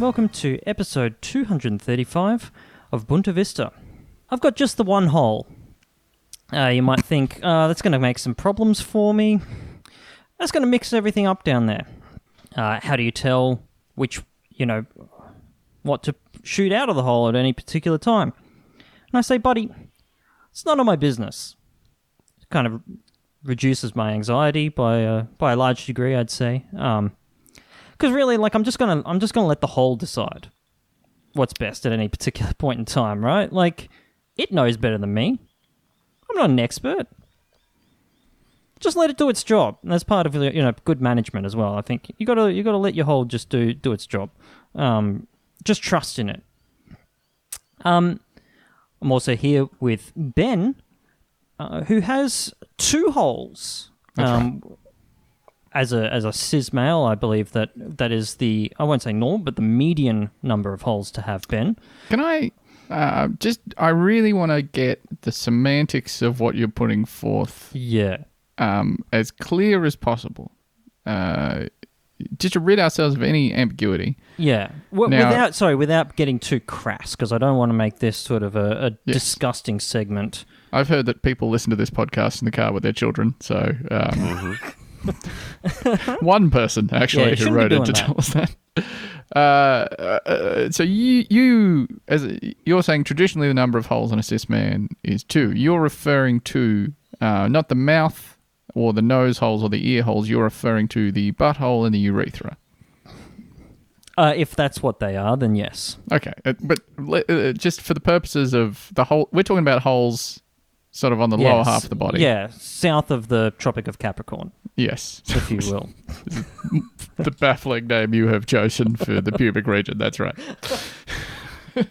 Welcome to episode 235 of Bunta Vista. I've got just the one hole. Uh, you might think, uh, that's going to make some problems for me. That's going to mix everything up down there. Uh, how do you tell which, you know, what to shoot out of the hole at any particular time? And I say, buddy, it's none of my business. It kind of reduces my anxiety by a, by a large degree, I'd say. Um, because really, like, I'm just gonna I'm just gonna let the hole decide what's best at any particular point in time, right? Like, it knows better than me. I'm not an expert. Just let it do its job. And that's part of you know good management as well. I think you gotta you gotta let your hole just do do its job. Um, just trust in it. Um, I'm also here with Ben, uh, who has two holes. Um, as a as a cis male, I believe that that is the I won't say norm, but the median number of holes to have. Ben, Can I uh, just? I really want to get the semantics of what you're putting forth yeah, um, as clear as possible, uh, just to rid ourselves of any ambiguity. yeah. W- Now- without sorry, without getting too crass, because I don't want to make this sort of a, a Yes. disgusting segment. I've heard that people listen to this podcast in the car with their children, so um, one person actually you who wrote it to that. tell us that. Uh, uh, so you you as you're saying traditionally the number of holes in a cis man is two. You're referring to uh, not the mouth or the nose holes or the ear holes. You're referring to the butthole and the urethra. Uh, if that's what they are, then yes. Okay, uh, but uh, just for the purposes of the whole, we're talking about holes sort of on the lower half of the body. Yeah, south of the Tropic of Capricorn, Yes. if you will. the baffling name you have chosen for the pubic region. That's right.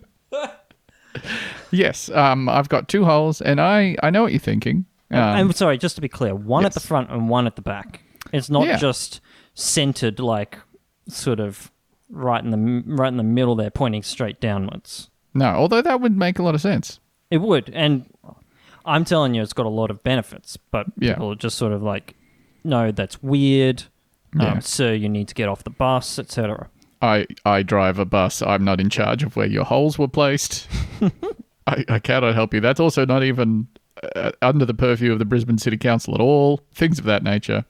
yes, um, I've got two holes, and I, I know what you're thinking. Um, I'm sorry, just to be clear, one at the front and one at the back. It's not Yeah. just centered like sort of right in the right in the middle there, pointing straight downwards. no, although that would make a lot of sense. It would, and I'm telling you, it's got a lot of benefits. But Yeah. people are just sort of like, no, that's weird. Yeah. Um, sir, you need to get off the bus, etc. I, I drive a bus. I'm not in charge of where your holes were placed. I, I cannot help you. That's also not even uh, under the purview of the Brisbane City Council at all. Things of that nature.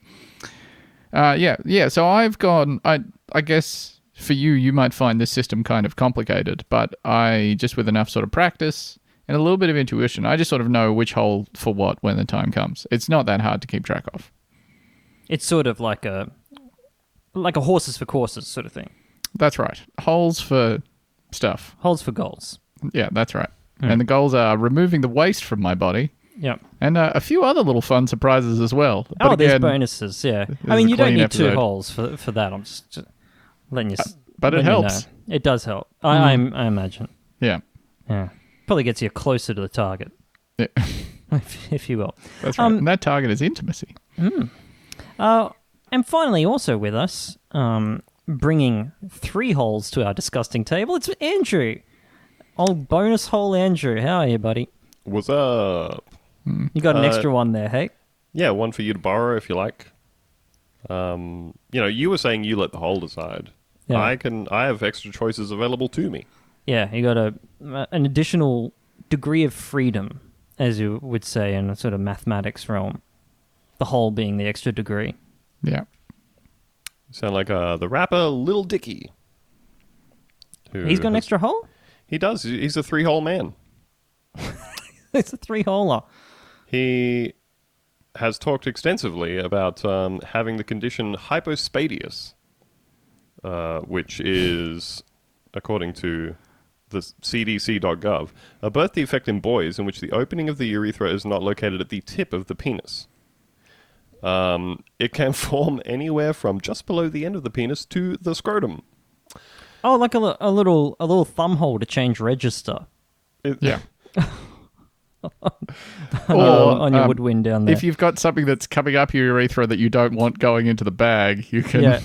Uh, yeah, yeah. So I've gone. I I guess for you, you might find this system kind of complicated, but I just with enough sort of practice and a little bit of intuition, I just sort of know which hole for what when the time comes. It's not that hard to keep track of. It's sort of like a like a horses for courses sort of thing. That's right. Holes for stuff. Holes for goals. Yeah, that's right. And the goals are removing the waste from my body Yep. and uh, a few other little fun surprises as well. But oh, there's bonuses. Yeah. I mean, you don't need two holes for for that. I'm just, just letting you. s- but it letting you helps. Mm. know. It does help. I, I I imagine. Yeah, Yeah. Probably gets you closer to the target, yeah. if, if you will. that's right. Um, and that target is intimacy. Uh, and finally, also with us, um, bringing three holes to our disgusting table, it's Andrew. Old bonus hole Andrew. How are you, buddy? What's up? You got an Uh, extra one there, hey? Yeah, one for you to borrow if you like. Um, you know, you were saying you let the hole decide. Yeah. I can. I have extra choices available to me. Yeah, you got a an additional degree of freedom, as you would say in a sort of mathematics realm. The whole being the extra degree. Yeah. Sound like uh, the rapper Lil Dicky. He's got an has- extra hole. He does. He's a three-hole man. it's a three holer. He has talked extensively about um, having the condition hypospadias, uh, which is, according to the CDC.gov, a birth defect in boys in which the opening of the urethra is not located at the tip of the penis. Um, it can form anywhere from just below the end of the penis to the scrotum. Oh, like a, a little a little thumb hole to change register It- Yeah. on, Or, on your um, woodwind down there. If you've got something that's coming up your urethra that you don't want going into the bag, you can. yeah,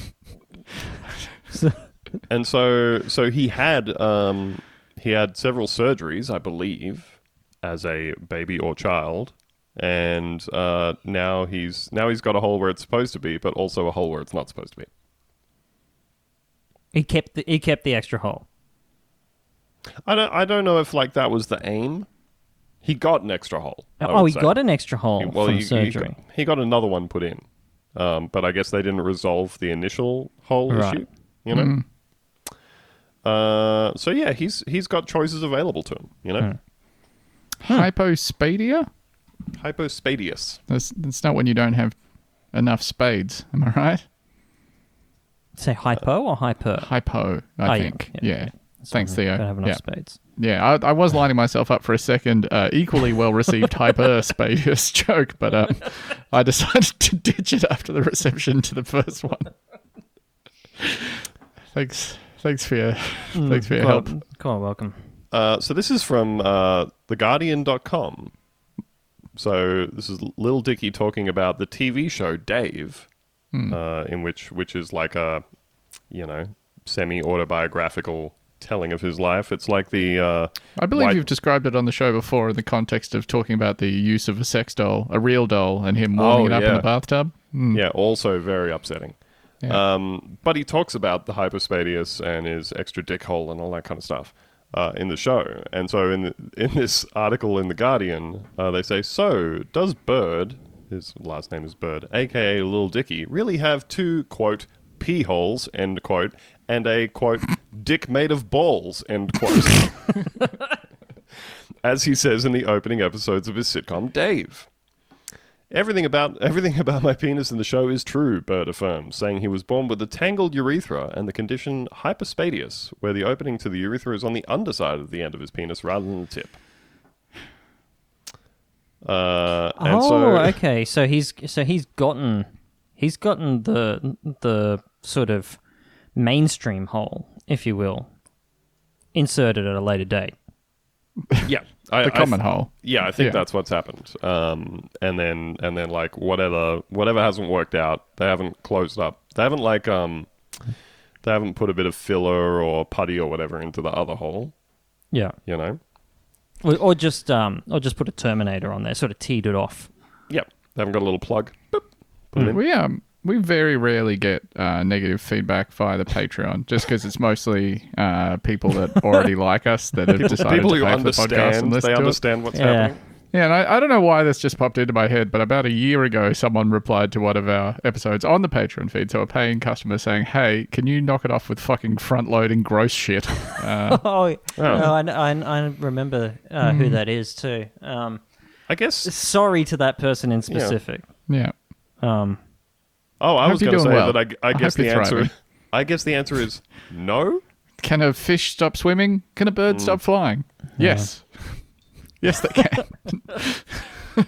and so so he had um he had several surgeries i believe as a baby or child and uh now he's now he's got a hole where it's supposed to be but also a hole where it's not supposed to be He kept the he kept the extra hole. I don't. I don't know if like that was the aim. He got an extra hole. Oh, he say. got an extra hole He- well, from he, he surgery. got, he got another one put in, um, but I guess they didn't resolve the initial hole Right. issue. You know. Uh, so yeah, he's he's got choices available to him. You know, Hypospadia? Hypospadias. That's, that's not when you don't have enough spades. Am I right? Say hypo or hyper? Hypo, I Oh, think. yeah, Yeah. yeah. Thanks, Don't Theo. have enough Yeah. spades. Yeah, I, I was lining myself up for a second uh, equally well received hyperspadius joke, but uh, I decided to ditch it after the reception to the first one. thanks, thanks for your, thanks for your help. Come on, welcome. Uh, so this is from uh, theguardian.com. So this is Lil Dicky talking about the TV show Dave, uh, in which which is like a, you know, semi autobiographical telling of his life. It's like the uh, I believe white- you've described it on the show before in the context of talking about the use of a sex doll, a real doll, and him warming Oh, it up in the bathtub. Mm. Yeah, also very upsetting. Yeah. Um, but he talks about the hypospadias and his extra dick hole and all that kind of stuff uh, in the show. And so in the, in this article in the Guardian, uh, they say, so does Burd, his last name is Burd, aka Lil Dicky, really have two quote pee holes end quote and a quote dick made of balls end quote. As he says in the opening episodes of his sitcom Dave. Everything about everything about my penis in the show is true, Burd affirms, saying he was born with a tangled urethra and the condition hypospadias, where the opening to the urethra is on the underside of the end of his penis rather than the tip. Uh, and oh, so, okay. So he's so he's gotten he's gotten the the sort of mainstream hole, if you will, inserted at a later date. yeah, I, The common th- hole. Yeah, I think Yeah. that's what's happened. Um, and then and then like whatever whatever hasn't worked out, they haven't closed up. They haven't like um, they haven't put a bit of filler or putty or whatever into the other hole. Yeah, You know. or, or just um, or just put a Terminator on there, sort of teed it off. Yep. They haven't got a little plug. Boop. Put it in. We um we very rarely get uh, negative feedback via the Patreon, just because it's mostly uh, people that already like us that have decided People to who pay for the podcast understand, and listen they to it. understand what's Yeah. happening. Yeah, and I, I don't know why this just popped into my head, but about a year ago, someone replied to one of our episodes on the Patreon feed, so a paying customer saying, "Hey, can you knock it off with fucking front loading gross shit?" Uh, Oh, no, I, I, I remember uh, who that is too. Um, I guess. sorry to that person in specific. yeah, Um, Oh, I Hope was going to say well. that. I, I I guess hope you're the answer. thriving. I guess the answer is no. can a fish stop swimming? Can a bird stop flying? Yes, yes, they can.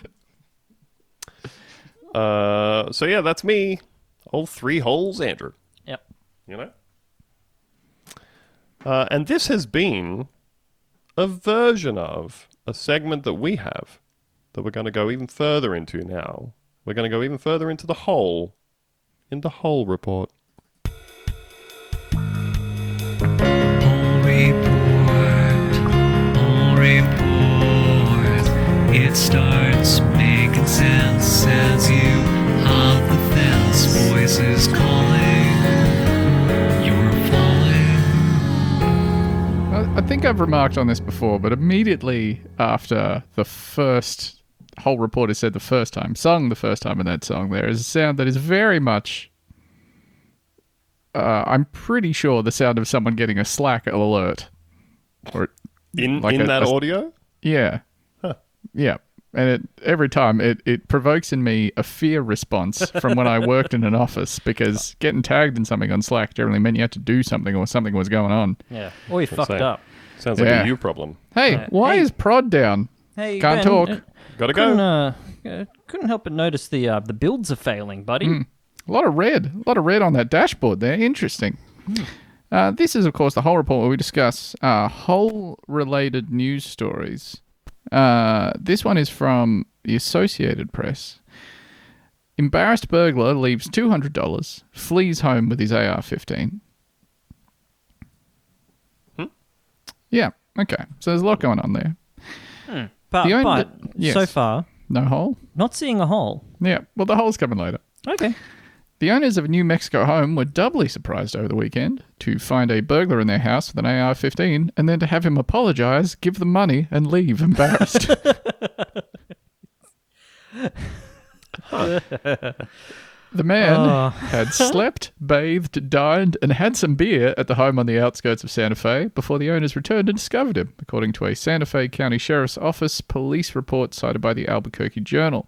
Uh, so yeah, that's me. All three holes, Andrew. yep. You know. Uh, and this has been a version of a segment that we have that we're going to go even further into now. We're going to go even further into the hole in the hole report. Whole report, whole report. It starts making sense as you hop the fence. Voices calling, you're falling. I, I think I've remarked on this before, but immediately after the first whole report is said the first time, sung the first time in that song, there is a sound that is very much. Uh, I'm pretty sure the sound of someone getting a Slack alert, or In Like in a- that a- audio, yeah, yeah, and it every time it it provokes in me a fear response from when I worked in an office because getting tagged in something on Slack generally meant you had to do something or something was going on. Yeah. Or you fucked say. up. sounds like Yeah. a you problem. Hey, Yeah. why Hey. is Prod down? Hey, Can't Ben, talk. Gotta couldn't, go. uh, uh, couldn't help but notice the uh, the builds are failing, buddy. A lot of red. A lot of red on that dashboard there. Interesting. Uh, this is, of course, the whole report where we discuss uh, whole related news stories. Uh, this one is from the Associated Press. Embarrassed burglar leaves $200, flees home with his AR 15. Yeah, okay. So there's a lot going on there. But, The only- but yes. so far, No hole? not seeing a hole. Yeah, well, the hole's coming later. Okay. The owners of a New Mexico home were doubly surprised over the weekend to find a burglar in their house with an AR 15 and then to have him apologize, give them money, and leave embarrassed. The man Oh. had slept, bathed, dined, and had some beer at the home on the outskirts of Santa Fe before the owners returned and discovered him, according to a Santa Fe County Sheriff's Office police report cited by the Albuquerque Journal.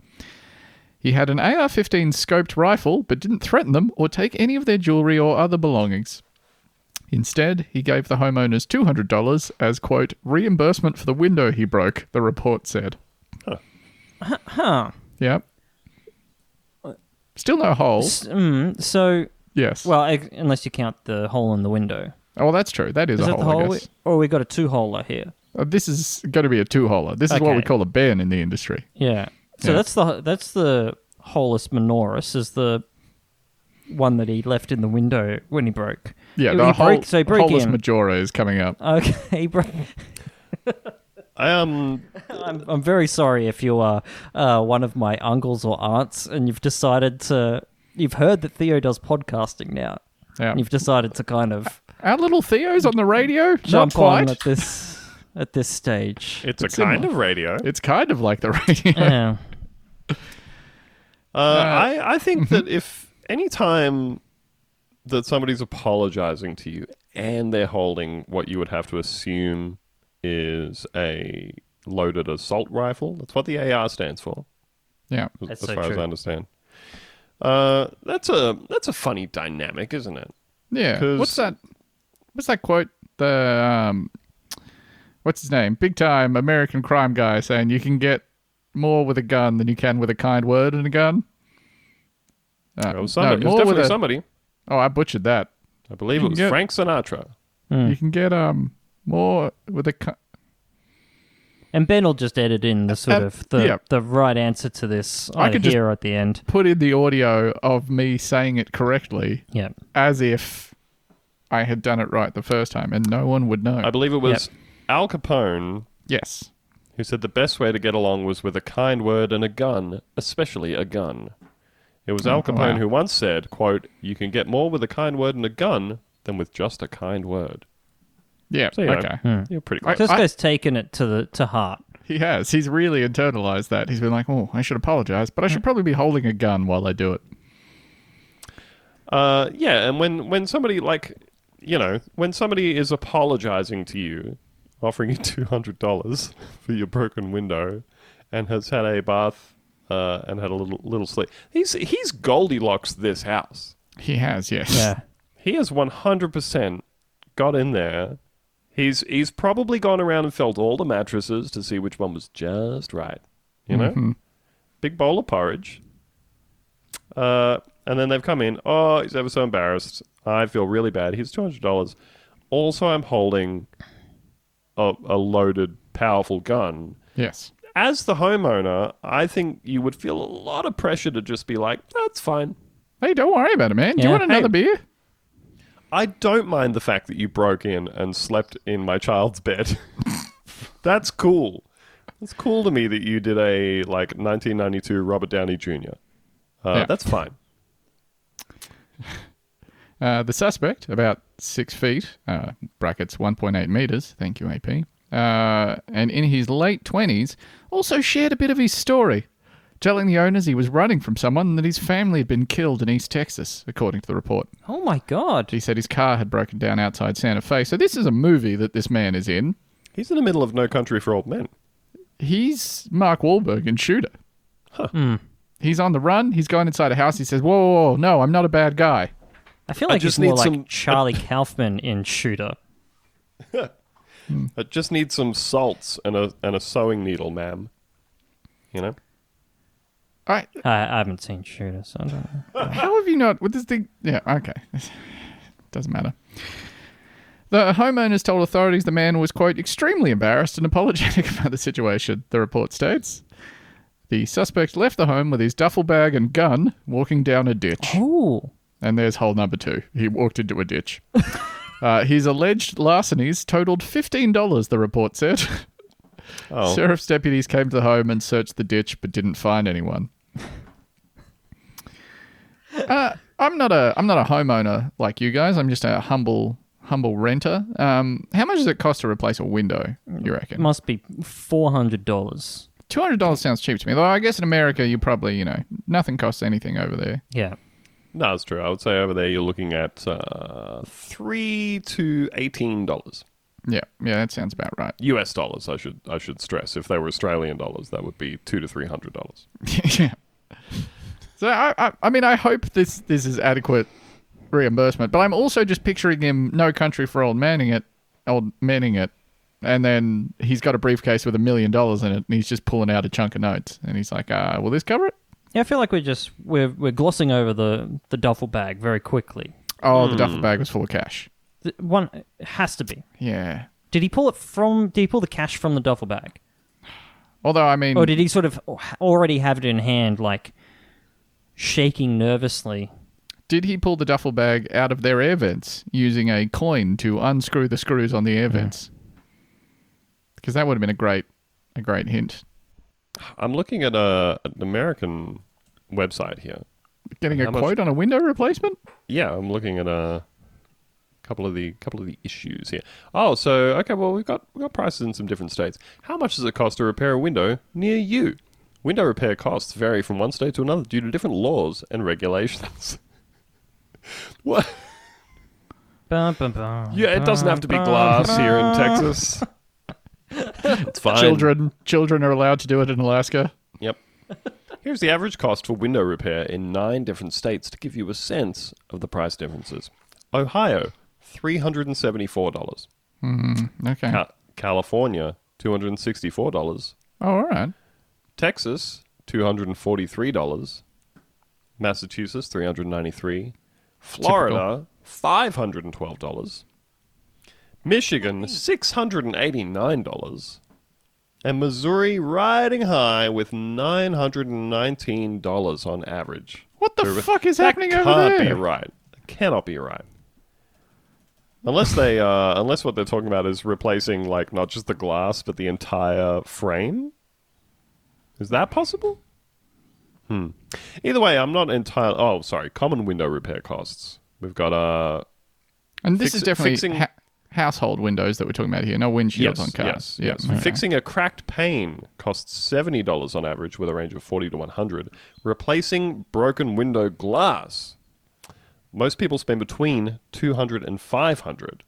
He had an AR 15 scoped rifle, but didn't threaten them or take any of their jewelry or other belongings. Instead, he gave the homeowners $200 as, quote, reimbursement for the window he broke, the report said. Huh. Yep. Still no hole. S- mm, so, Yes. well, ex- unless you count the hole in the window. oh, well, that's true. That is, Is a that the hole, hole? Or we got a two-holer here. Uh, this is going to be a two-holer. This is what we call a Ben in the industry. Yeah. So Yeah. that's the that's the holus minoris is the one that he left in the window when he broke. Yeah, He- the he broke- so he broke holus in. majora is coming up. Okay, he broke. Um, I'm, I'm very sorry if you are uh, one of my uncles or aunts and you've decided to. You've heard that Theo does podcasting now. Yeah. And you've decided to kind of Our little Theo's on the radio. jump Not quite. on at this at this stage. it's, It's a kind of radio. It's kind of like the radio. yeah. Uh, I, I think that if any time that somebody's apologizing to you and they're holding what you would have to assume is a loaded assault rifle, that's what the AR stands for, Yeah. as, That's as so far as. I understand. Uh, that's a that's a funny dynamic, isn't it? Yeah. What's that? What's that quote? The um, what's his name? Big time American crime guy saying you can get more with a gun than you can with a kind word and a gun. Uh, It was, somebody, no, it was definitely a- somebody. Oh, I butchered that. I believe You it was get- Frank Sinatra. Hmm. You can get um more with a. ki- And Ben will just edit in the sort Uh, of the, yeah. the right answer to this I either could just- here at the end. Put in the audio of me saying it correctly, Yeah. as if I had done it right the first time, and no one would know. I believe it was Al Capone yes. who said the best way to get along was with a kind word and a gun, especially a gun. It was Al Oh, Capone wow. who once said, quote, you can get more with a kind word and a gun than with just a kind word. Yeah. So, you know, okay. You're pretty I- close. This guy's taken it to the to heart. He has. He's really internalized that. He's been like, "Oh, I should apologize, but I should probably be holding a gun while I do it." Uh, yeah, and when, when somebody, like, you know, when somebody is apologizing to you, offering you $200 for your broken window, and has had a bath uh, and had a little little sleep, he's, he's Goldilocks this house. He has, yes. Yeah. he has 100% got in there. He's he's probably gone around and felt all the mattresses to see which one was just right. You know, Mhm. big bowl of porridge. Uh, and then they've come in. Oh, he's ever so embarrassed. I feel really bad. Here's two hundred dollars. Also, I'm holding a, a loaded, powerful gun. Yes. As the homeowner, I think you would feel a lot of pressure to just be like, "That's fine." Hey, don't worry about it, man. Do you want another Hey. beer? I don't mind the fact that you broke in and slept in my child's bed. That's cool. It's cool to me that you did a like 1992 Robert Downey Jr. Uh, Yeah. That's fine. Uh, the suspect, about six feet, uh, brackets 1.8 meters, thank you, AP, uh, and in his late 20s, also shared a bit of his story, telling the owners he was running from someone and that his family had been killed in East Texas, according to the report. Oh my god. He said his car had broken down outside Santa Fe. So this is a movie that this man is in. He's in the middle of No Country for Old Men. He's Mark Wahlberg in Shooter. Hmm. He's on the run. He's going inside a house. He says, "Whoa, whoa, whoa no, I'm not a bad guy." I feel I like just he's more need like some- Charlie Kaufman in Shooter. I just need some salts and a and a sewing needle, ma'am. You know. I, I, I haven't seen Shooter, so I don't know. how have you not? With this thing? Yeah, okay, doesn't matter. The homeowners told authorities the man was quote extremely embarrassed and apologetic about the situation. The report states. The suspect left the home with his duffel bag and gun, walking down a ditch. Ooh. And there's hole number two. He walked into a ditch. uh, his alleged larcenies totaled $15, the report said. Oh, Sheriff's deputies came to the home and searched the ditch but didn't find anyone. Uh, I'm not a I'm not a homeowner like you guys. I'm just a humble humble renter. Um, how much does it cost to replace a window? You It reckon? must be four hundred dollars. Two hundred dollars sounds cheap to me. Though I guess in America you probably you know nothing costs anything over there. Yeah. No, it's true. I would say over there you're looking at uh, three to eighteen dollars. Yeah, yeah, that sounds about right. US dollars, I should I should stress. If they were Australian dollars, that would be two to three hundred dollars. yeah. So I, I, I mean, I hope this this is adequate reimbursement, but I'm also just picturing him, no country for old manning it, old manning it, and then he's got a briefcase with a million dollars in it, and he's just pulling out a chunk of notes, and he's like, uh, "Will this cover it?" Yeah, I feel like we're just we're we're glossing over the the duffel bag very quickly. Oh, the duffel bag was full of cash. The one it has to be. Yeah. Did he pull it from? Did he pull the cash from the duffel bag, Although I mean, or did he sort of already have it in hand, like shaking nervously? did he pull the duffel bag out of their air vents using a coin to unscrew the screws on the air vents? Because that would have been a great, a great hint. I'm looking at a, an American website here. Getting a How much- quote on a window replacement? Yeah, I'm looking at a couple of the couple of the issues here. Oh, so okay, well we've got we've got prices in some different states. How much does it cost to repair a window near you? Window repair costs vary from one state to another due to different laws and regulations. what? Bum, bum, bum, Yeah, it doesn't have to be bum, glass bum, here in. Texas. it's fine. Children, children are allowed to do it in Alaska. Yep. Here's the average cost for window repair in nine different states to give you a sense of the price differences. Ohio, three hundred and seventy-four dollars. Hmm, okay. Ca- California, two hundred and sixty-four dollars. Oh, all right. Texas, two hundred and forty-three dollars. Massachusetts, three hundred ninety-three. Florida, five hundred and twelve dollars. Michigan, six hundred and eighty-nine dollars. And Missouri riding high with nine hundred and nineteen dollars on average. What the fuck is happening over there? can't be right. Cannot be right. Unless they, uh, unless what they're talking about is replacing like not just the glass but the entire frame. Is that possible? Hmm. Either way, I'm not entirely. Oh, sorry. Common window repair costs. We've got uh And this Fix- is definitely fixing- ha- household windows that we're talking about here. No windshields yes, on cars. yes, yes. all right. Fixing a cracked pane costs seventy dollars on average, with a range of forty to one hundred. Replacing broken window glass, most people spend between two hundred and five hundred.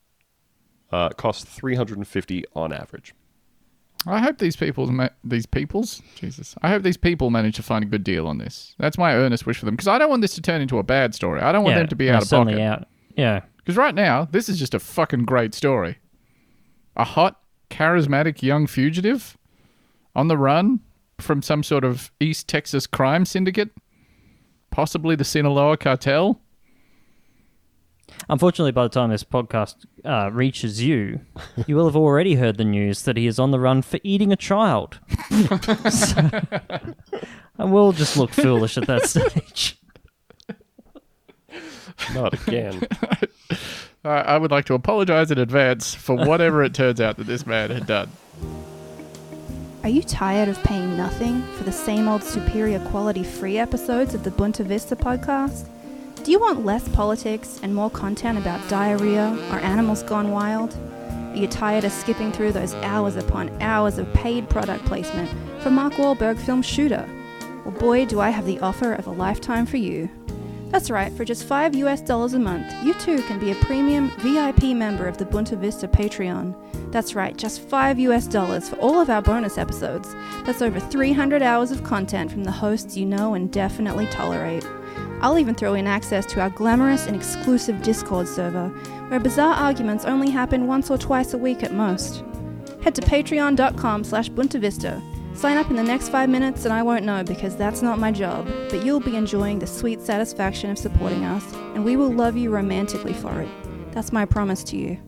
Uh, costs three hundred and fifty on average. I hope these people's ma- these people's Jesus. I hope these people manage to find a good deal on this. That's my earnest wish for them because I don't want this to turn into a bad story. I don't want yeah, them to be out of certainly pocket. out. Yeah. Because right now, this is just a fucking great story. A hot, charismatic young fugitive on the run from some sort of East Texas crime syndicate, possibly the Sinaloa cartel. Unfortunately, by the time this podcast uh, reaches you, you will have already heard the news that he is on the run for eating a child. So- and we'll just look foolish at that stage. Not again. I I would like to apologize in advance for whatever it turns out that this man had done. Are you tired of paying nothing for the same old superior quality free episodes of the Bunta Vista podcast? Do you want less politics and more content about diarrhea or animals gone wild? Are you tired of skipping through those hours upon hours of paid product placement for Mark Wahlberg film Shooter? Well, boy, do I have the offer of a lifetime for you. That's right, for just 5 US dollars a month, you too can be a premium VIP member of the Bunta Vista Patreon. That's right, just 5 US dollars for all of our bonus episodes. That's over 300 hours of content from the hosts you know and definitely tolerate. I'll even throw in access to our glamorous and exclusive Discord server, where bizarre arguments only happen once or twice a week at most. Head to patreon.com slash buntavista. Sign up in the next five minutes and I won't know because that's not my job, but you'll be enjoying the sweet satisfaction of supporting us, and we will love you romantically for it. That's my promise to you.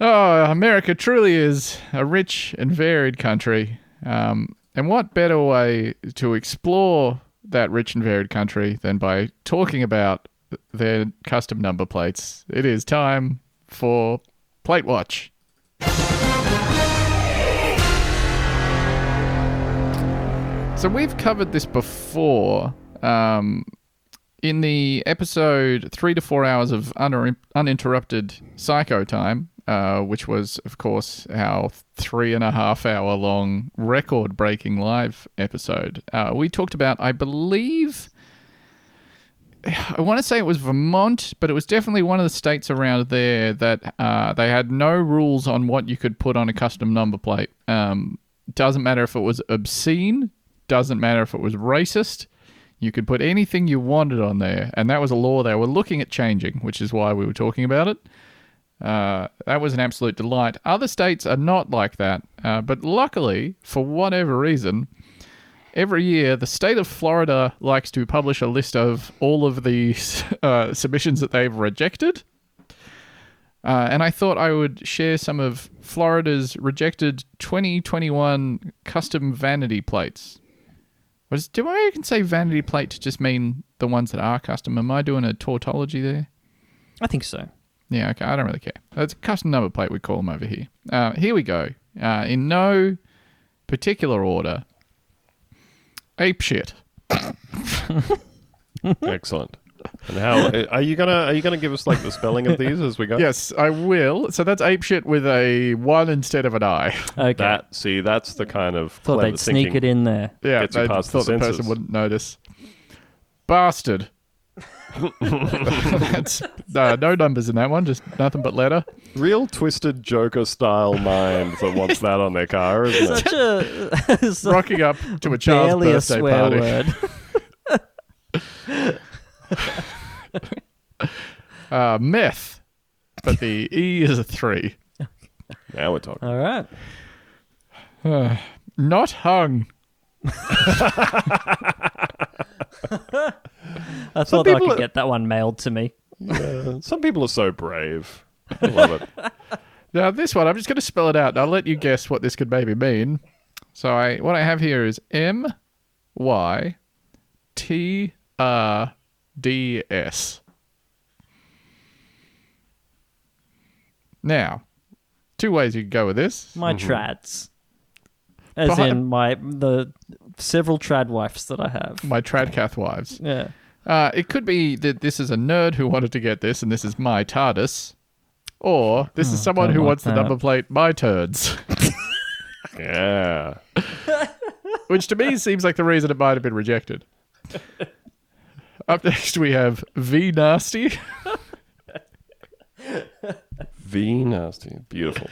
Oh, America truly is a rich and varied country. Um, and what better way to explore that rich and varied country than by talking about their custom number plates? It is time for Plate Watch. So we've covered this before Um, in the episode three to four hours of uninterrupted psycho time, uh, which was, of course, our three and a half hour long record breaking live episode, uh, we talked about, I believe. I want to say it was Vermont, but it was definitely one of the states around there that uh, they had no rules on what you could put on a custom number plate. Um, doesn't matter if it was obscene, doesn't matter if it was racist. You could put anything you wanted on there, and that was a law they were looking at changing, which is why we were talking about it. Uh, that was an absolute delight. Other states are not like that, uh, but luckily, for whatever reason, every year the state of Florida likes to publish a list of all of the uh, submissions that they've rejected. Uh, and I thought I would share some of Florida's rejected 2021 custom vanity plates. Was do I even say vanity plate to just mean the ones that are custom? Am I doing a tautology there? I think so. Yeah, okay. I don't really care. It's a custom number plate. We call them over here. Uh, here we go. Uh, in no particular order. Ape shit. Excellent. And how are you gonna are you gonna give us like the spelling of these as we go? Yes, I will. So that's ape shit with a one instead of an I. Okay. That see, that's the kind of Thought they'd sneak it in there. Yeah, Gets you I past the thought the, person wouldn't notice. Bastard. that's no, no numbers in that one. Just nothing but letter. Real twisted Joker style mind that wants that on their car, isn't it? Such a it's Rocking up to a child's barely a birthday swear party. word. Uh, meth, but the E is a three. Now we're talking. All right. Not hung. I thought I could are- get that one mailed to me. Yeah, some people are so brave. I love it. Now this one, I'm just going to spell it out. and I'll let you guess what this could maybe mean. So I, what I have here is M, Y, T, R, D, S. Now, two ways you can go with this. My mm-hmm. trads. As Behind- in my the several trad wives that I have. My Tradcath wives. Yeah. Uh, it could be that this is a nerd who wanted to get this, and this is my TARDIS. Or this is someone who like wants the number plate my turds. Yeah. Which to me seems like the reason it might have been rejected. Up next we have V Nasty. V nasty. Beautiful.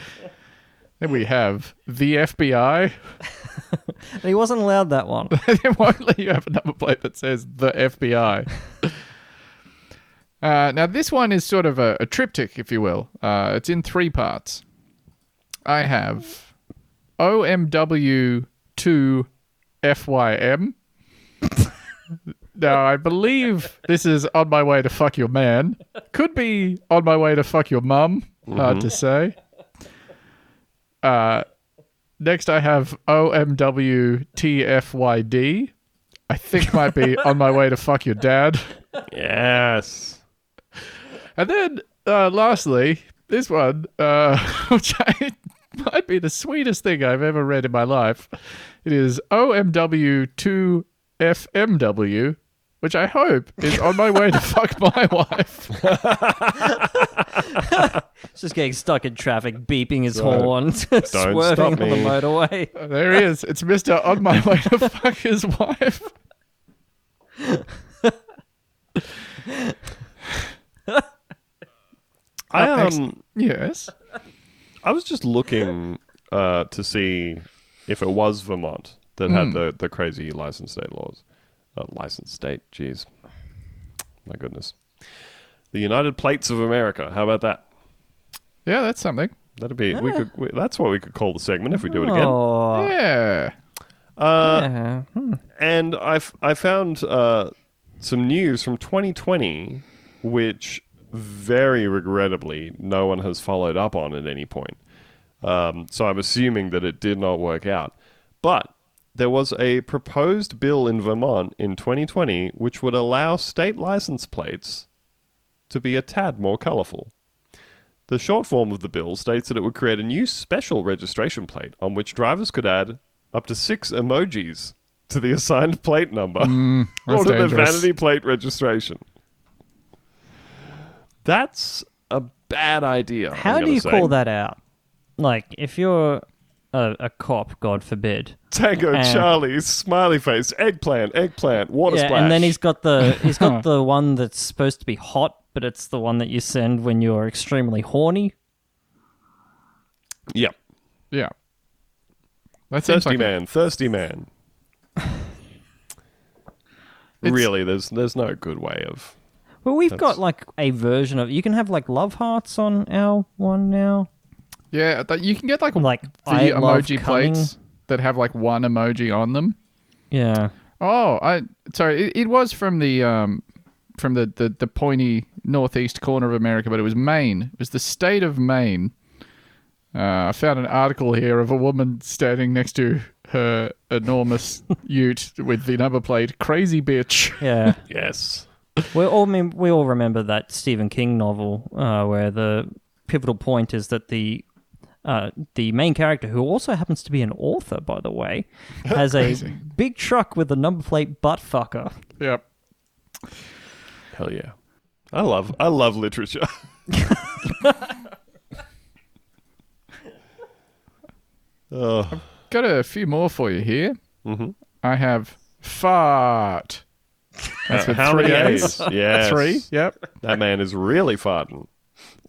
Then we have the FBI. He wasn't allowed that one. they won't let you have a number plate that says the FBI. uh, now, this one is sort of a, a triptych, if you will. Uh, it's in three parts. I have OMW2 FYM. now, I believe this is on my way to fuck your man. Could be on my way to fuck your mum. Hard to say. Uh, Next, I have OMWTFYD. I think might be on my way to fuck your dad. Yes. And then, uh, lastly, this one, uh, which I, might be the sweetest thing I've ever read in my life. It is OMW2FMW, which I hope is on my way to fuck my wife. He's just getting stuck in traffic, beeping his Don't- horn, swerving stop on the me. motorway. There he is. It's Mr. On My Way to Fuck His Wife. I Up next- um Yes. I was just looking uh, to see if it was Vermont that had the, the crazy license state laws. Uh, license state, jeez. My goodness. The United Plates of America. How about that? Yeah, that's something. That'd be we could. We, that's what we could call the segment if we do it again. Oh, Yeah. Uh, yeah. Hmm. and I f- I found uh, some news from 2020, which very regrettably no one has followed up on at any point. Um, so I'm assuming that it did not work out. But there was a proposed bill in Vermont in 2020 which would allow state license plates to be a tad more colorful. The short form of the bill states that it would create a new special registration plate on which drivers could add up to six emojis to the assigned plate number Mm, or to the vanity plate registration. That's a bad idea. I'm How do you say. call that out? Like, if you're a, a cop, God forbid. Tango Um, Charlie, smiley face, eggplant, eggplant, water yeah, splash. and then he's got the he's got the one that's supposed to be hot, but it's the one that you send when you're extremely horny. Yep. Yeah. That Thirsty like a- man, thirsty man. Really, there's there's no good way of. Well, we've That's- got like a version of you can have like love hearts on our one now. Yeah, that you can get like Like the I emoji plates that have like one emoji on them. Yeah. Oh, I sorry. It, it was from the um from the, the the pointy northeast corner of America, but it was Maine. It was the state of Maine. Uh, I found an article here of a woman standing next to her enormous ute with the number plate "Crazy Bitch." Yeah. Yes. we all mem- we all remember that Stephen King novel uh, where the pivotal point is that the uh, the main character, who also happens to be an author, by the way, has a big truck with a number plate butt fucker. Yep. Hell yeah. I love I love literature. oh. Got a few more for you here. Mhm. I have fart. That's with How three many A's. A's? Yes. Three. Yep. That man is really farting.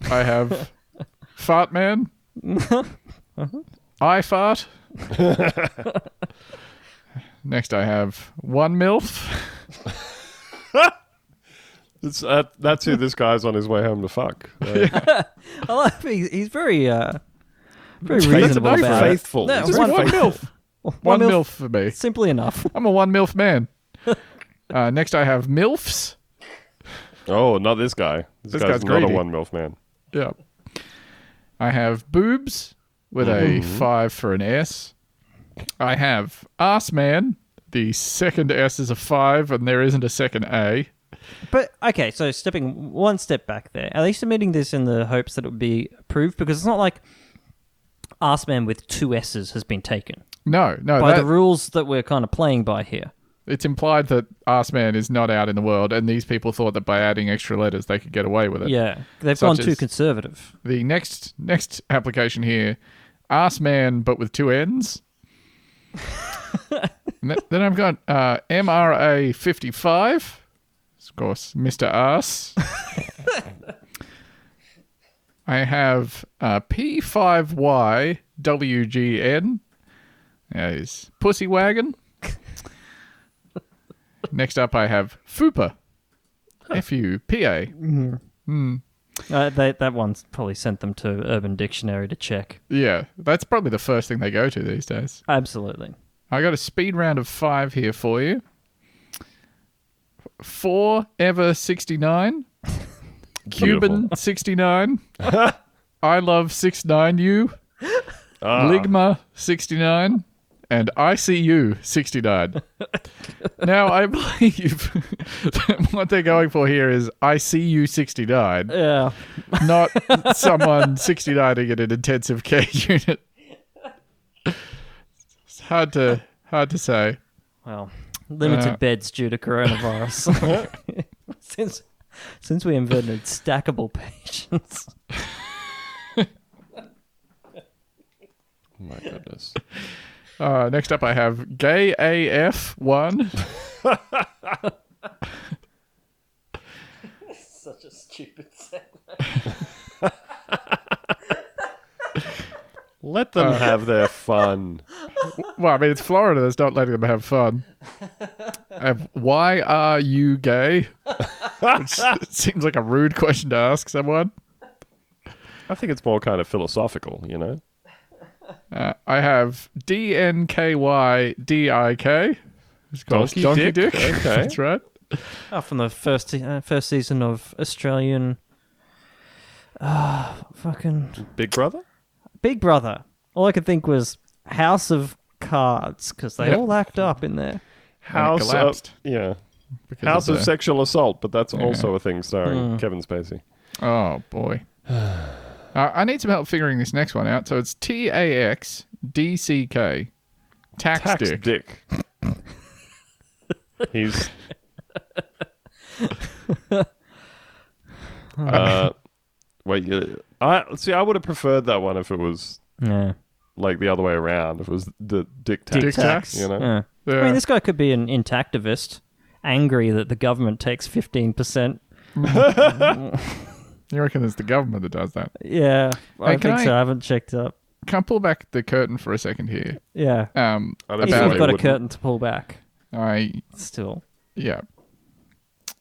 I have fart man. I fart. Next, I have one milf. It's, uh, that's who this guy's on his way home to fuck. Uh, I love he's, he's very uh, very Faithful. reasonable Very about faithful. it. No, Just One, one, one milf. one One milf, milf for me. simply enough. I'm a one milf man. Uh, next, I have milfs. oh, not this guy. This, This guy's, guy's not a greedy. one milf man. Yeah. I have boobs with a mm-hmm. five for an S. I have ass man. The second S is a five, and there isn't a second A. But okay, so stepping one step back there, are they submitting this in the hopes that it would be approved? Because it's not like ass man with two S's has been taken No, no, by that, the rules that we're kind of playing by here. It's implied that ass man is not out in the world, and these people thought that by adding extra letters they could get away with it. Yeah, they've Such gone too conservative. The next next application here, ass man, but with two N's. Then I've got uh, MRA fifty five. Of course, Mister Ass. I have uh, P five Y WGN. Yeah, he's pussy wagon. Next up, I have Fupa. F U P A. Uh, they, that one's probably sent them to Urban Dictionary to check. Yeah, that's probably the first thing they go to these days. Absolutely. I got a speed round of five here for you. Four ever sixty nine. Cuban sixty nine. I love six nine you. Ah, Ligma sixty nine. And ICU sixty nine. now I believe that what they're going for here is ICU sixty nine, Yeah. not someone sixty nine in an intensive care unit. It's hard to hard to say. Well, limited Uh, beds due to coronavirus. since since we invented stackable patients. oh my goodness. Uh, next up, I have Gay AF one. Such a stupid sentence. Let them have their fun. Well, I mean, it's Florida that's not letting them have fun. I have Why are you gay? Which seems like a rude question to ask someone. I think it's more kind of philosophical, you know? Uh, I have DNKYDIK. It's called Donkey Donkey Dick? Dick. Okay. That's right. Oh, from the first uh, first season of Australian. Ah, fucking Big Brother? Big Brother. All I could think was House of Cards because they Yep. all act up in there. House of, collapsed. yeah. because House of the- Sexual Assault, but that's also a thing starring Mm. Kevin Spacey. Oh, boy. uh, I need some help figuring this next one out. So it's T A X D C K. Tax, Tax Dick. Dick. He's. uh, wait, you, I see. I would have preferred that one if it was Yeah. like the other way around. If it was the dick tax, Dick tax? you know. yeah. I mean, this guy could be an intactivist, angry that the government takes 15%. You reckon it's the government that does that? Yeah, I Hey, can think I- so. I haven't checked up. Can I pull back the curtain for a second here? Yeah. Um, I don't if about you've why got a wouldn't. curtain to pull back, I still. yeah.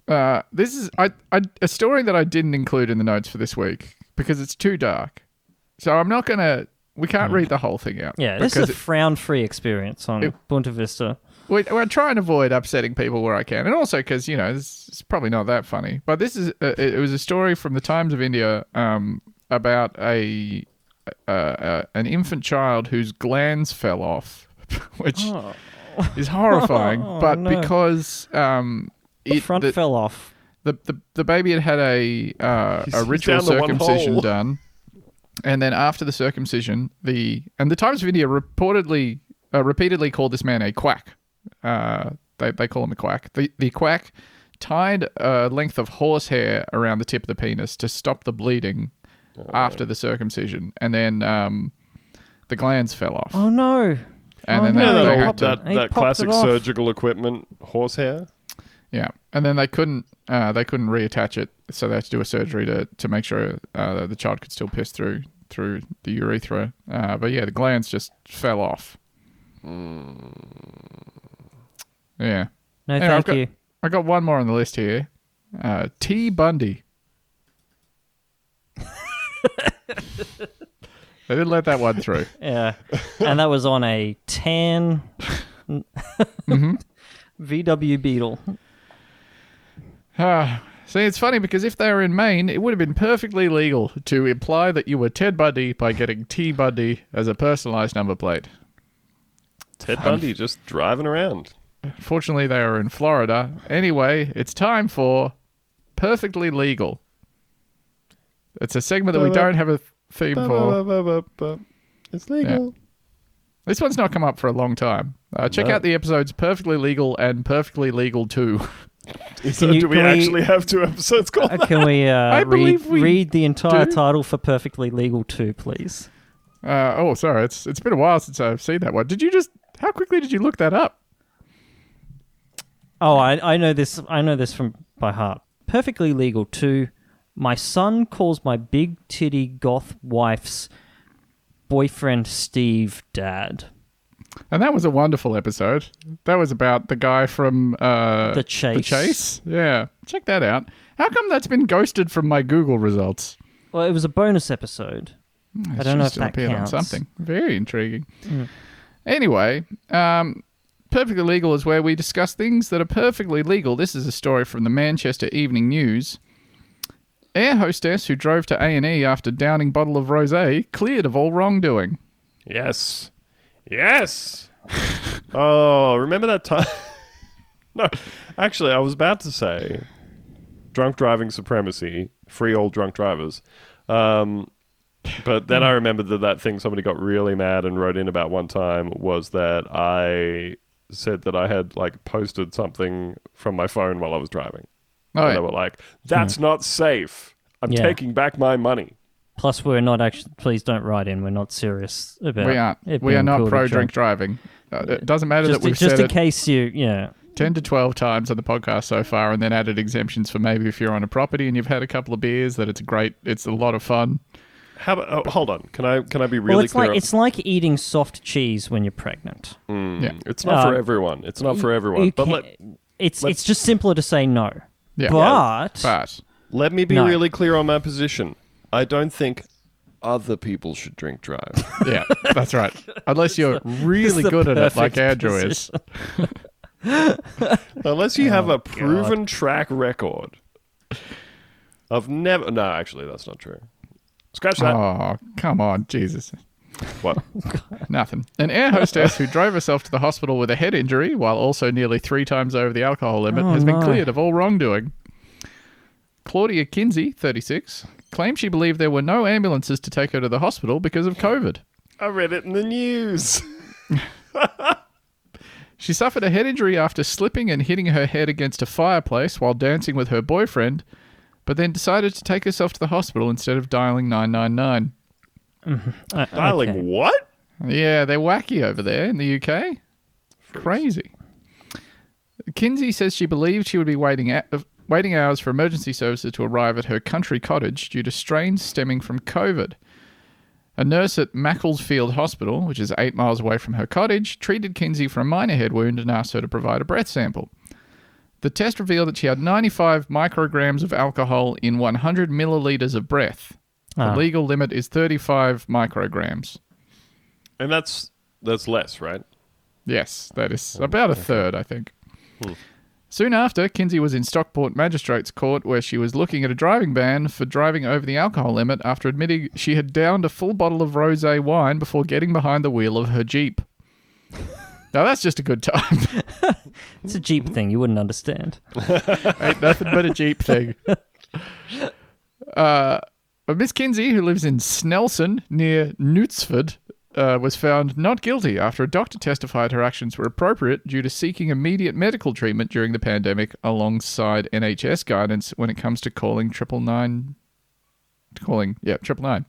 Uh, this is I, I a story that I didn't include in the notes for this week because it's too dark. So I'm not gonna. We can't read the whole thing out. Hmm. Yeah, this because is a frown-free experience on It- Bunta Vista. We, we're trying to avoid upsetting people where I can, and also because you know it's, it's probably not that funny. But this is uh, it was a story from the Times of India um, about a uh, uh, an infant child whose glands fell off, which is horrifying. Oh, but no. because um, The it, front the, fell off. the, the the baby had had a uh, a ritual the circumcision done, and then after the circumcision, the and the Times of India reportedly uh, repeatedly called this man a quack. Uh, they they call him a quack. The the quack tied a length of horsehair around the tip of the penis to stop the bleeding after the circumcision, and then um, the glands fell off. Oh no! And oh, then no. They- that, they old- had to- that, that classic surgical equipment horsehair. Yeah, and then they couldn't uh, they couldn't reattach it, so they had to do a surgery to to make sure uh, the child could still piss through through the urethra. Uh, but yeah, the glands just fell off. Yeah, No, Anyway, I've thank got- you. I got one more on the list here. Uh, T Bundy. they didn't let that one through. Yeah, and that was on a tan Mm-hmm. VW Beetle. Ah, see, it's funny because if they were in Maine, it would have been perfectly legal to imply that you were Ted Bundy by getting T Bundy as a personalized number plate. Ted Bundy just driving around. Fortunately, they are in Florida. Anyway, it's time for Perfectly Legal. It's a segment that we don't have a theme for. It's legal. This one's not come up for a long time. Uh, check No. out the episodes Perfectly Legal and Perfectly Legal 2. So you- do we can we- actually have two episodes called Uh, can we uh, I read, believe we read the entire do. title for Perfectly Legal 2, please? Uh, oh, sorry. It's it's been a while since I've seen that one. Did you just. How quickly did you look that up? Oh, I, I know this. I know this from by heart. Perfectly legal too. My son calls my big titty goth wife's boyfriend Steve dad. And that was a wonderful episode. That was about the guy from uh, The Chase. The Chase. Yeah, check that out. How come that's been ghosted from my Google results? Well, it was a bonus episode. It I don't know if that appeared counts. on something. Very intriguing. Anyway, um, perfectly legal is where we discuss things that are perfectly legal. This is a story from the Manchester Evening News. Air hostess who drove to A and E after downing bottle of rosé cleared of all wrongdoing. Yes. Yes. oh, remember that time? no, actually, I was about to say drunk driving supremacy, free all drunk drivers. Um, but then I remembered that that thing somebody got really mad and wrote in about one time was that I said that I had like posted something from my phone while I was driving. Oh, and yeah. they were like, "That's not safe. I'm Yeah. taking back my money." Plus, we're not actually. Please don't write in. We're not serious about. we aren't. it We are not called pro drunk- drink driving. Uh, it doesn't matter Just, that we've just said in it case you, yeah. 10 to 12 times on the podcast so far and then added exemptions for maybe if you're on a property and you've had a couple of beers that it's a great it's a lot of fun How about? Oh, hold on. Can I can I be really well, it's clear? like it's like eating soft cheese when you're pregnant. Mm, Yeah. It's not for Uh, everyone. It's not for everyone. You But let, it's let's- it's just simpler to say no. yeah But but let me be No. really clear on my position. I don't think other people should drink drive. yeah that's right unless you're really good at it like perfect andrew is Unless you have Oh, a proven track record of never. No, actually, that's not true. Scratch that. oh come on jesus What? nothing an air hostess who drove herself to the hospital with a head injury while also nearly three times over the alcohol limit Oh, has been no. cleared of all wrongdoing claudia kinsey 36 claimed she believed there were no ambulances to take her to the hospital because of covid I read it in the news. She suffered a head injury after slipping and hitting her head against a fireplace while dancing with her boyfriend, but then decided to take herself to the hospital instead of dialing 999. Uh, Dialing okay. what? Yeah, they're wacky over there in the UK. Crazy. Kinsey says she believed she would be waiting a- uh, waiting hours for emergency services to arrive at her country cottage due to strains stemming from COVID. A nurse at Macclesfield Hospital, which is eight miles away from her cottage, treated Kinsey for a minor head wound and asked her to provide a breath sample. The test revealed that she had 95 micrograms of alcohol in 100 milliliters of breath. The Ah. legal limit is 35 micrograms. And that's that's less, right? Yes, that is about a third, I think. Soon after, Kinsey was in Stockport Magistrates Court where she was looking at a driving ban for driving over the alcohol limit after admitting she had downed a full bottle of rosé wine before getting behind the wheel of her Jeep. now that's just a good time. It's a Jeep thing. You wouldn't understand. Ain't nothing but a Jeep thing. Uh, but Miss Kinsey, who lives in Snelson near Knutsford, uh, was found not guilty after a doctor testified her actions were appropriate due to seeking immediate medical treatment during the pandemic alongside NHS guidance when it comes to calling triple nine. Calling, yeah, triple nine.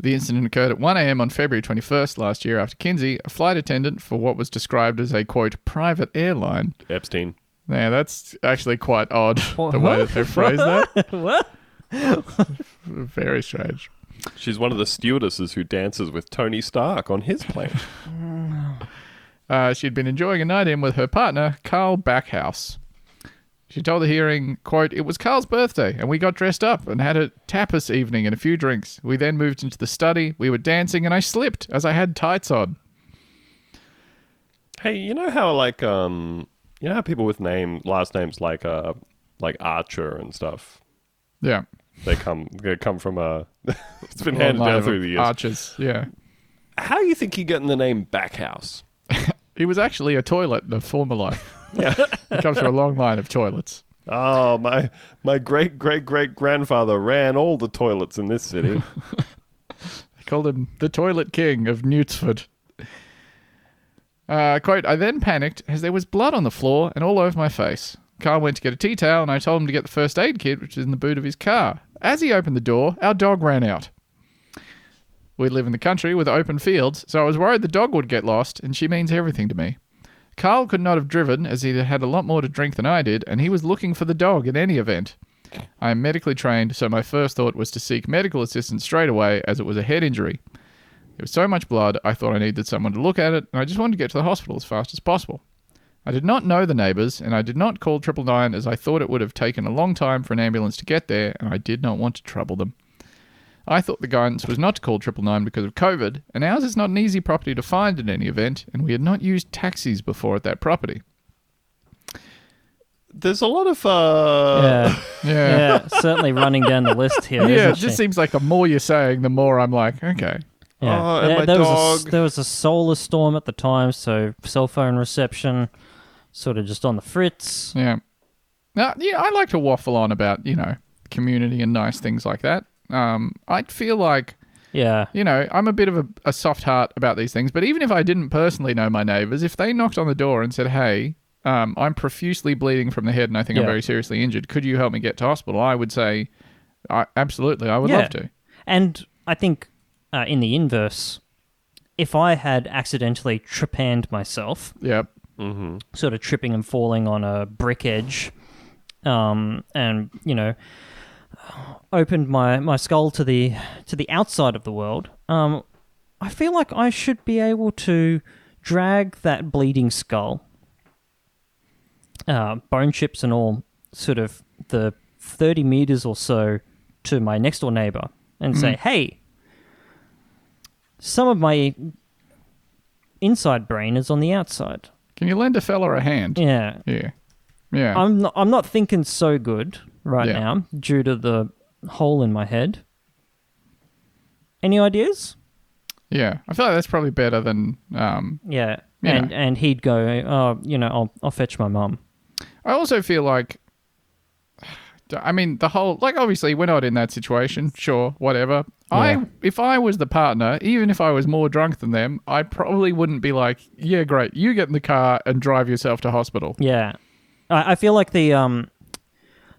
The incident occurred at 1 a.m. on February 21st last year after Kinsey, a flight attendant for what was described as a quote private airline, Epstein. yeah, that's actually quite odd the way that they phrase that. what? Very strange. She's one of the stewardesses who dances with Tony Stark on his plane. Uh, she'd been enjoying a night in with her partner, Carl Backhouse. She told the hearing, quote, It was Carl's birthday, and we got dressed up and had a tapas evening and a few drinks. We then moved into the study. We were dancing, and I slipped as I had tights on. hey, you know how like um you know how people with name last names like uh like Archer and stuff Yeah. they come they come from a it's been handed down through the years. Archers, yeah. How do you think you get in the name Backhouse? He was actually a toilet in a former life. Yeah. He comes from a long line of toilets. Oh, my my great great great grandfather ran all the toilets in this city. They called him the Toilet King of Newtsford. Uh, quote, I then panicked as there was blood on the floor and all over my face. Carl went to get a tea towel and I told him to get the first aid kit, which is in the boot of his car. As he opened the door, our dog ran out. We live in the country with open fields, so I was worried the dog would get lost, and she means everything to me. Carl could not have driven as he had a lot more to drink than I did, and he was looking for the dog in any event. I am medically trained, so my first thought was to seek medical assistance straight away as it was a head injury. There was so much blood, I thought I needed someone to look at it, and I just wanted to get to the hospital as fast as possible. I did not know the neighbours, and I did not call triple nine as I thought it would have taken a long time for an ambulance to get there, and I did not want to trouble them. I thought the guidance was not to call triple nine because of COVID, and ours is not an easy property to find in any event, and we had not used taxis before at that property. There's a lot of uh yeah. Yeah. yeah, certainly running down the list here. Yeah, it isn't just she? seems like the more you're saying, the more I'm like, okay. Yeah. Oh, and there, my there was a s- dog. there was a solar storm at the time, so cell phone reception sort of just on the fritz. Yeah. Now, yeah, I like to waffle on about, you know, community and nice things like that. Um, I feel like, Yeah. you know, I'm a bit of a, a soft heart about these things, but even if I didn't personally know my neighbors, if they knocked on the door and said, hey, um, I'm profusely bleeding from the head and I think I'm very seriously injured, could you help me get to hospital? I would say, I, absolutely, I would Yeah. love to. And I think uh, in the inverse, if I had accidentally trepanned myself, Yep. sort of tripping and falling on a brick edge, um, and you know, opened my, my skull to the to the outside of the world, um, I feel like I should be able to drag that bleeding skull, uh, bone chips and all, sort of the thirty meters or so to my next door neighbor and say, "Hey, some of my inside brain is on the outside." Can you lend a fella a hand? Yeah. Yeah. Yeah. I'm not, I'm not thinking so good right Yeah. now due to the hole in my head. Any ideas? yeah. I feel like that's probably better than um, Yeah. And know. and he'd go, oh, you know, I'll I'll fetch my mum. I also feel like I mean, the whole like obviously we're not in that situation. Sure, whatever. Yeah. I if I was the partner, even if I was more drunk than them, I probably wouldn't be like, yeah, great, you get in the car and drive yourself to hospital. Yeah, I, I feel like the um,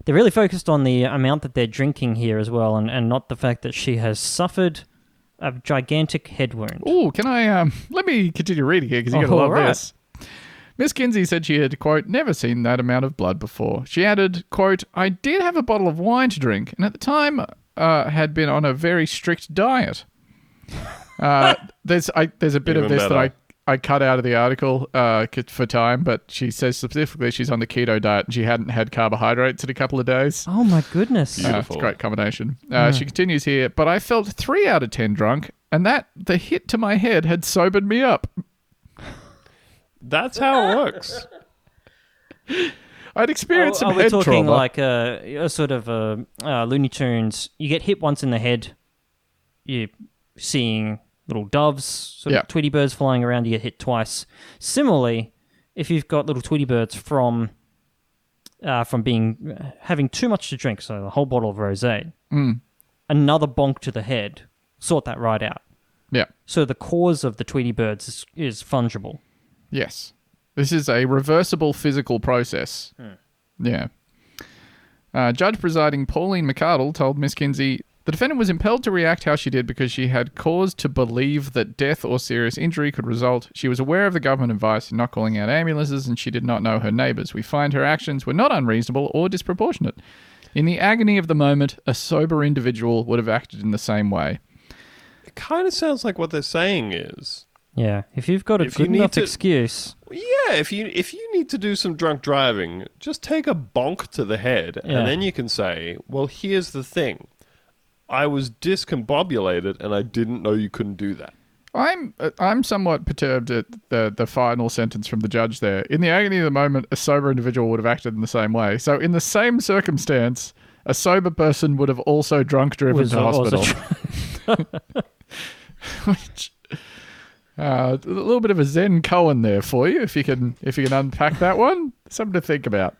they're really focused on the amount that they're drinking here as well, and, and not the fact that she has suffered a gigantic head wound. Oh, can I um let me continue reading here because you're gonna Oh, love right. this. Miss Kinsey said she had, quote, never seen that amount of blood before. She added, quote, I did have a bottle of wine to drink, and at the time uh, had been on a very strict diet. Uh, there's I, there's a bit of Even this that I, better. I cut out of the article uh, for time, but she says specifically she's on the keto diet and she hadn't had carbohydrates in a couple of days. Oh my goodness! Uh, it's a great combination. Uh, She continues here, but I felt three out of ten drunk, and that the hit to my head had sobered me up. That's how it works. I'd experienced Oh, some are we head talking trauma. like a, a sort of a, uh, Looney Tunes? You get hit once in the head, you're seeing little doves, sort Yeah. of Tweety birds flying around. You get hit twice. Similarly, if you've got little Tweety birds from uh, from being having too much to drink, so a whole bottle of rosé, Mm. another bonk to the head, sort that right out. yeah. So the cause of the Tweety birds is, is fungible. Yes. This is a reversible physical process. Yeah. Uh, Judge presiding Pauline McArdle told Miss Kinsey the defendant was impelled to react how she did because she had cause to believe that death or serious injury could result. She was aware of the government advice in not calling out ambulances and she did not know her neighbours. We find her actions were not unreasonable or disproportionate. In the agony of the moment, a sober individual would have acted in the same way. It kind of sounds like what they're saying is, Yeah, if you've got a If you good need enough to- excuse, yeah, if you if you need to do some drunk driving, just take a bonk to the head, Yeah. and then you can say, "Well, here's the thing: I was discombobulated, and I didn't know you couldn't do that." I'm uh, I'm somewhat perturbed at the the final sentence from the judge there. In the agony of the moment, a sober individual would have acted in the same way. So in the same circumstance, a sober person would have also drunk driven was to also hospital. Which, uh, a little bit of a Zen koan there for you, if you can if you can unpack that one. Something to think about.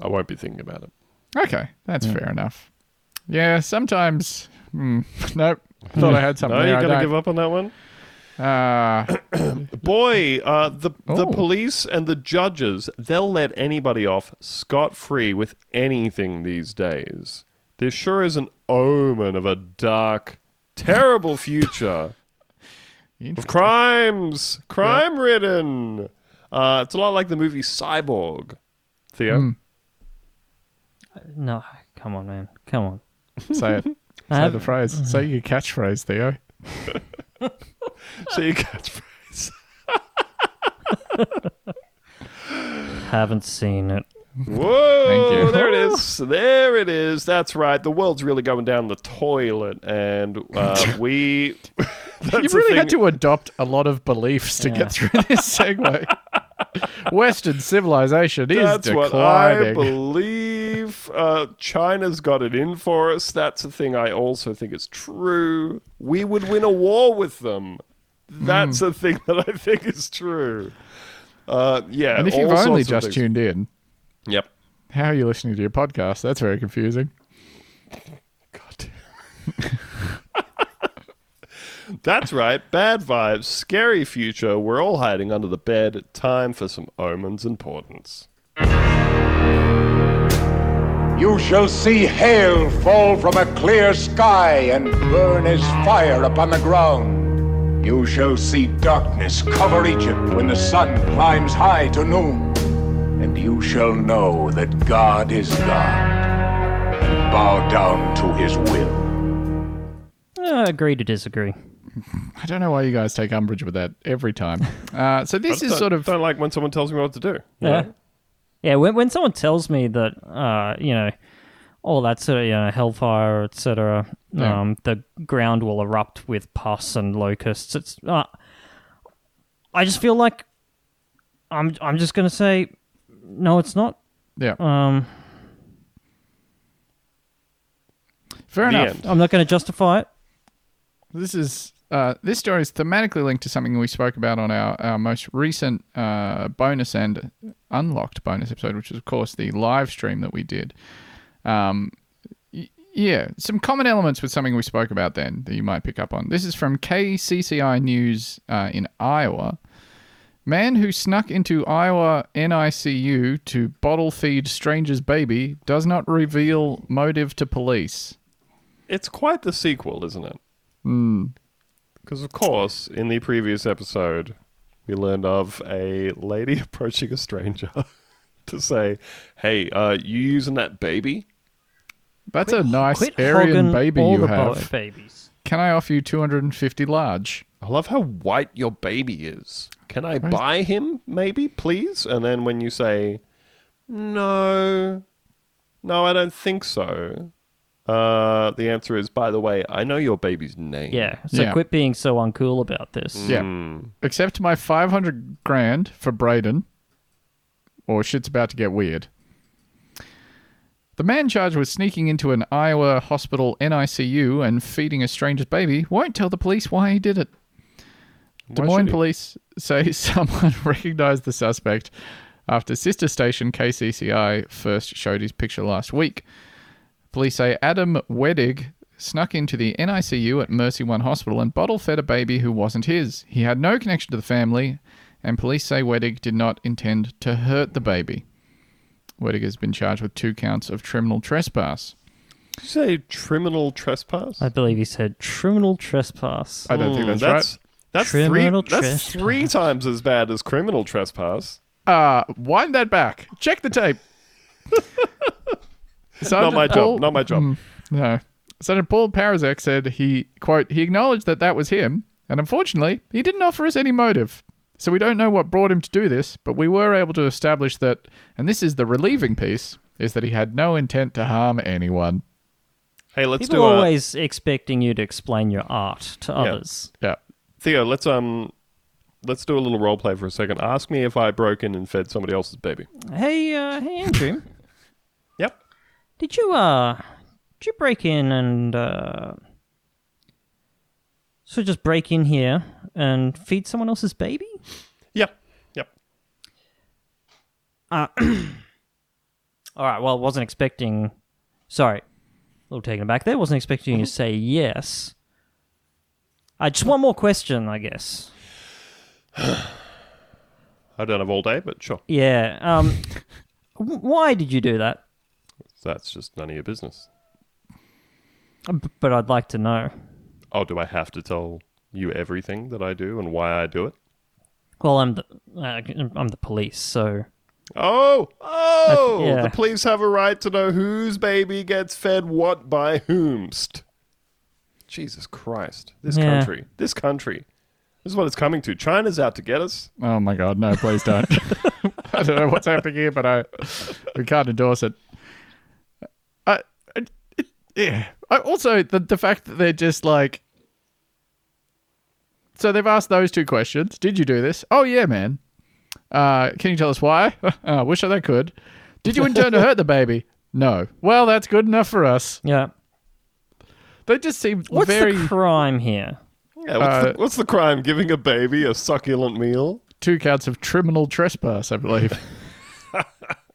I won't be thinking about it. Okay, that's fair enough. Yeah, sometimes. Hmm, nope. Thought I had something. No, you're gonna give up on that one. Uh, Boy, uh, the the police and the judges, they'll let anybody off scot free with anything these days. There sure is an omen of a dark, terrible future of crimes, crime ridden. Uh, it's a lot like the movie Cyborg. Theo, Hmm. No, come on, man, come on. say it. Say have- the phrase. Say your catchphrase, Theo. Say your catchphrase. Haven't seen it. Whoa! Thank you. There it is. There it is. That's right. The world's really going down the toilet, and uh, we. that's You've really had to adopt a lot of beliefs to Yeah. get through this segue. Western civilization is That's what I declining. Believe. Uh, China's got it in for us. That's a thing I also think is true. We would win a war with them. That's Hmm. a thing that I think is true. Uh, yeah. and if you've only just things. tuned in, Yep. how are you listening to your podcast? That's very confusing. God damn. That's right. Bad vibes, scary future. We're all hiding under the bed. Time for some omens and portents. You shall see hail fall from a clear sky and burn as fire upon the ground. You shall see darkness cover Egypt when the sun climbs high to noon. And you shall know that God is God and bow down to his will. Uh, agree to disagree. I don't know why you guys take umbrage with that every time. Uh, so this I is sort of don't like when someone tells me what to do. Yeah. know? Yeah, when when someone tells me that, uh, you know, all that sort of, you know, hellfire, etc., Yeah. um, the ground will erupt with pus and locusts. It's, uh, I just feel like I'm, I'm just gonna say, no, it's not. yeah. Um, Fair The enough. end. I'm not gonna justify it. This is uh, this story is thematically linked to something we spoke about on our, our most recent uh, bonus and unlocked bonus episode, which is, of course, the live stream that we did. Um, y- yeah, some common elements with something we spoke about then that you might pick up on. This is from KCCI News uh, in Iowa. Man who snuck into Iowa NICU to bottle feed stranger's baby does not reveal motive to police. It's quite the sequel, isn't it? Because, of course, in the previous episode, we learned of a lady approaching a stranger to say, Hey, uh, you using that baby? That's a nice Quit Aryan baby all you the have. babies. Can I offer you 250 large? I love how white your baby is. Can I buy him, maybe, please? And then when you say, no, no, I don't think so, uh, the answer is, by the way, I know your baby's name. Yeah, so Yeah. quit being so uncool about this. Yeah. Accept my 500 grand for Braden, or shit's about to get weird. The man charged with sneaking into an Iowa hospital NICU and feeding a stranger's baby won't tell the police why he did it. Des Why Moines he? police say someone recognized the suspect after sister station KCCI first showed his picture last week. Police say Adam Wedig snuck into the NICU at Mercy One Hospital and bottle fed a baby who wasn't his. He had no connection to the family, and police say Wedig did not intend to hurt the baby. Wedig has been charged with two counts of criminal trespass. Did you say criminal trespass? I believe he said criminal trespass. I don't think Hmm, that's, right. That's Criminal three. That's three times as bad as criminal trespass. Uh, wind that back. Check the tape. Not my Paul- job. Not my job. Mm, no. Sergeant Paul Parizek said he, quote, he acknowledged that that was him, and unfortunately, he didn't offer us any motive. So we don't know what brought him to do this, but we were able to establish that, and this is the relieving piece, is that he had no intent to harm anyone. Hey, let's People do are a always expecting you to explain your art to Yeah. others. Yeah. Theo. Let's um, let's do a little role play for a second. Ask me if I broke in and fed somebody else's baby. Hey, uh, hey, Andrew, Yep. did you uh, did you break in and uh, so just break in here and feed someone else's baby? Yeah. Yep. Yep. All right. Well, wasn't expecting. Sorry, a little taken aback there. Wasn't expecting you to say yes. Uh, just one more question, I guess. I don't have all day, but sure. Yeah. Um, why did you do that? That's just none of your business. But I'd like to know. Oh, do I have to tell you everything that I do and why I do it? Well, I'm the uh, I'm the police, so Oh, oh! yeah. The police have a right to know whose baby gets fed what by whomst. Jesus Christ! This Yeah. country, this country, this is what it's coming to. China's out to get us. Oh my god, no, please don't. I don't know what's happening here, but I we can't endorse it. I, I it, yeah. I, also, the the fact that they're just like, so they've asked those two questions. Did you do this? Oh yeah, man. Uh, can you tell us why? I wish I could. Did you intend to hurt the baby? No. Well, that's good enough for us. yeah. They just seem What's very the crime here? Yeah, what's, Uh, the, what's the crime? Giving a baby a succulent meal? two counts of criminal trespass, I believe.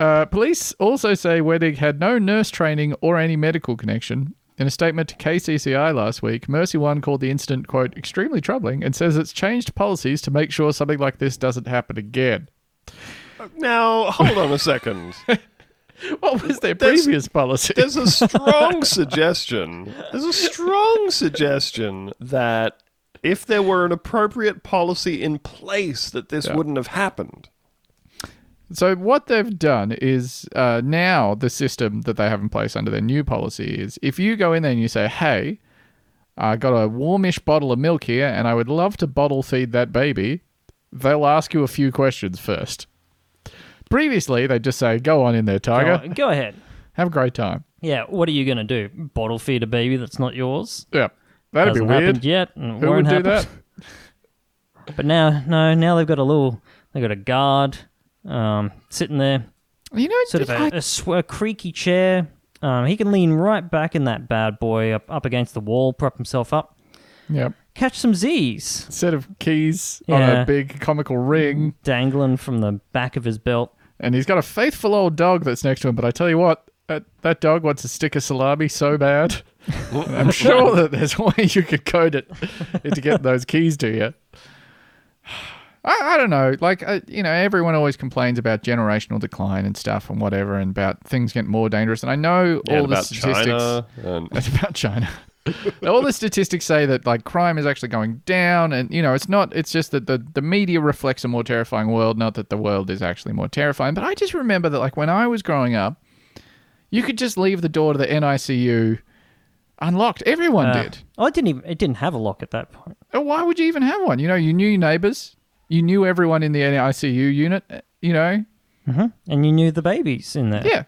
uh, police also say Wedig had no nurse training or any medical connection. In a statement to KCCI last week, Mercy One called the incident, quote, extremely troubling and says it's changed policies to make sure something like this doesn't happen again. Now, hold on a second. What was their There's- previous policy? There's a strong suggestion. There's a strong suggestion that if there were an appropriate policy in place, that this Yeah. wouldn't have happened. So what they've done is uh, now the system that they have in place under their new policy is if you go in there and you say, "Hey, I got a warmish bottle of milk here, and I would love to bottle feed that baby," they'll ask you a few questions first. Previously, they just say, "Go on in there, Tiger. Go, go ahead. Have a great time." Yeah. What are you gonna do? Bottle feed a baby that's not yours? Yeah, that'd Hasn't be weird. happened yet. And Who would do that? But now, no, now they've got a little, they've got a guard um, sitting there, You know, sort of I- a, a, sw- a creaky chair. Um, he can lean right back in that bad boy up, up against the wall, prop himself up. Yep. catch some Z's Set of keys on a big comical ring, dangling from the back of his belt. and he's got a faithful old dog that's next to him. But I tell you what, that, that dog wants a stick of salami so bad. I'm sure that there's a way you could code it to get those keys to you. I, I don't know. Like, uh, you know, everyone always complains about generational decline and stuff and whatever, and about things getting more dangerous. And I know Yeah, all the about statistics. China and That's about China. All the statistics say that like crime is actually going down, and you know it's not. It's just that the the media reflects a more terrifying world, not that the world is actually more terrifying. But I just remember that like when I was growing up, you could just leave the door to the NICU unlocked. Everyone Uh, did. Oh, it didn't even. It didn't have a lock at that point. Oh, Why would you even have one? You know, you knew your neighbors, you knew everyone in the NICU unit. uh, You know, And you knew the babies in there. yeah.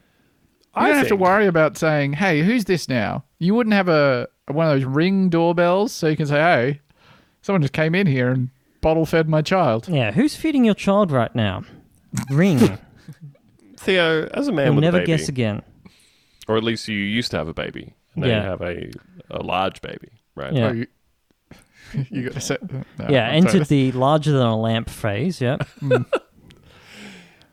You I don't have to worry about saying, "Hey, who's this now?" You wouldn't have a one of those ring doorbells, so you can say, "Hey, someone just came in here and bottle fed my child." Yeah, who's feeding your child right now? Ring. Theo, as a man You'll with never a baby, guess again. or at least you used to have a baby, and now Yeah. you have a a large baby, right? Yeah. Oh, you, you got to set. no, yeah, I'm entered sorry. the larger than a lamp phase. Yeah.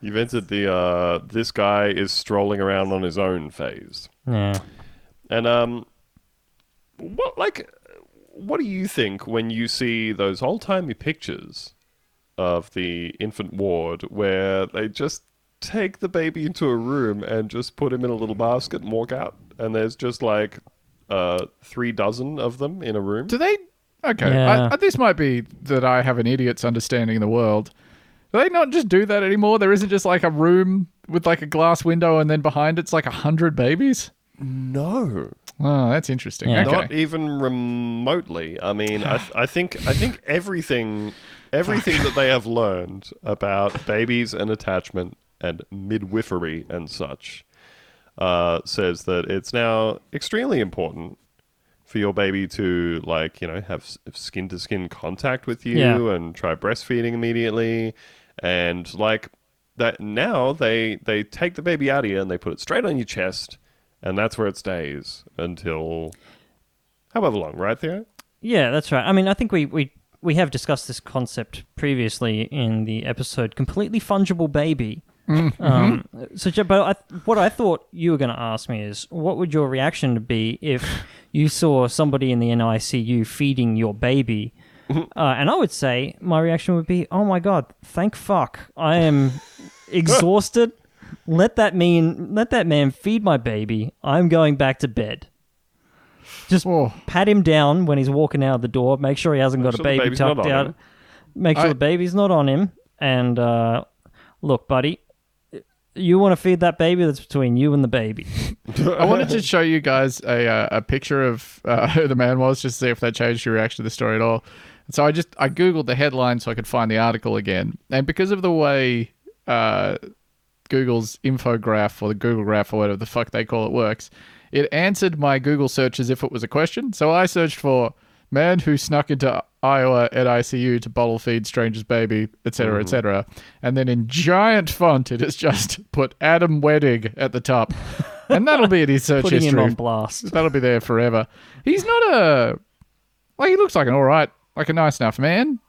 You've entered the uh, this guy is strolling around on his own phase, Yeah. and um, what like, what do you think when you see those old timey pictures of the infant ward where they just take the baby into a room and just put him in a little basket and walk out, and there's just like uh, three dozen of them in a room? Do they? Okay, Yeah. I, I- this might be that I have an idiot's understanding of the world. Do they not just do that anymore? There isn't just like a room with like a glass window, and then behind it's like a hundred babies. No. Oh, that's interesting. Yeah. Okay. Not even remotely. I mean, I, th- I think I think everything everything that they have learned about babies and attachment and midwifery and such uh, says that it's now extremely important for your baby to like you know have skin to skin contact with you Yeah. and try breastfeeding immediately and like that now they they take the baby out of you and they put it straight on your chest and that's where it stays until however long right there Yeah, that's right. I mean, I think we, we, we have discussed this concept previously in the episode "Completely Fungible Baby." Um, so, but I, what I thought you were going to ask me is, what would your reaction be if you saw somebody in the NICU feeding your baby? Uh, and I would say my reaction would be, "Oh my god, thank fuck! I am exhausted. Let that mean, let that man feed my baby. I'm going back to bed." Just Oh. pat him down when he's walking out of the door. Make sure he hasn't got sure a baby tucked out. him. Make sure I- the baby's not on him. And uh, look, buddy, you want to feed that baby? That's between you and the baby. I wanted to show you guys a uh, a picture of uh, who the man was, just to see if that changed your reaction to the story at all. So I just I googled the headline so I could find the article again, and because of the way uh, Google's infograph or the Google Graph or whatever the fuck they call it works, it answered my Google search as if it was a question. So I searched for man who snuck into Iowa at ICU to bottle feed stranger's baby, etc., etc., and then in giant font it has just put Adam Wedig at the top, and that'll be in his search Putting him on blast. That'll be there forever. He's not a like he looks like an all right, like a nice enough man.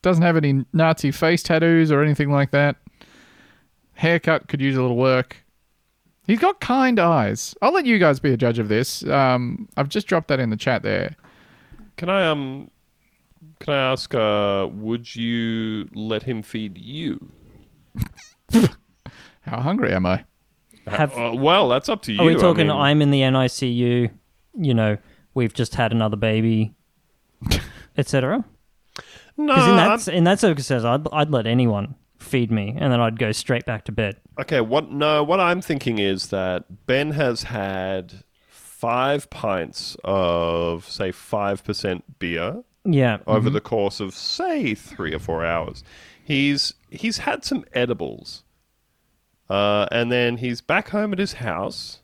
Doesn't have any Nazi face tattoos or anything like that. Haircut could use a little work. He's got kind eyes. I'll let you guys be a judge of this. Um, I've just dropped that in the chat there. Can i um can i ask uh would you let him feed you How hungry am I? Have, uh, well that's up to you are we I talking? mean- I'm in the NICU. You know, we've just had another baby, etc. no Because in I'm- that in that circumstance, I'd I'd let anyone feed me, and then I'd go straight back to bed. Okay, what no, what I'm thinking is that Ben has had five pints of say five percent beer Yeah. over the course of say three or four hours. He's he's had some edibles, uh, and then he's back home at his house.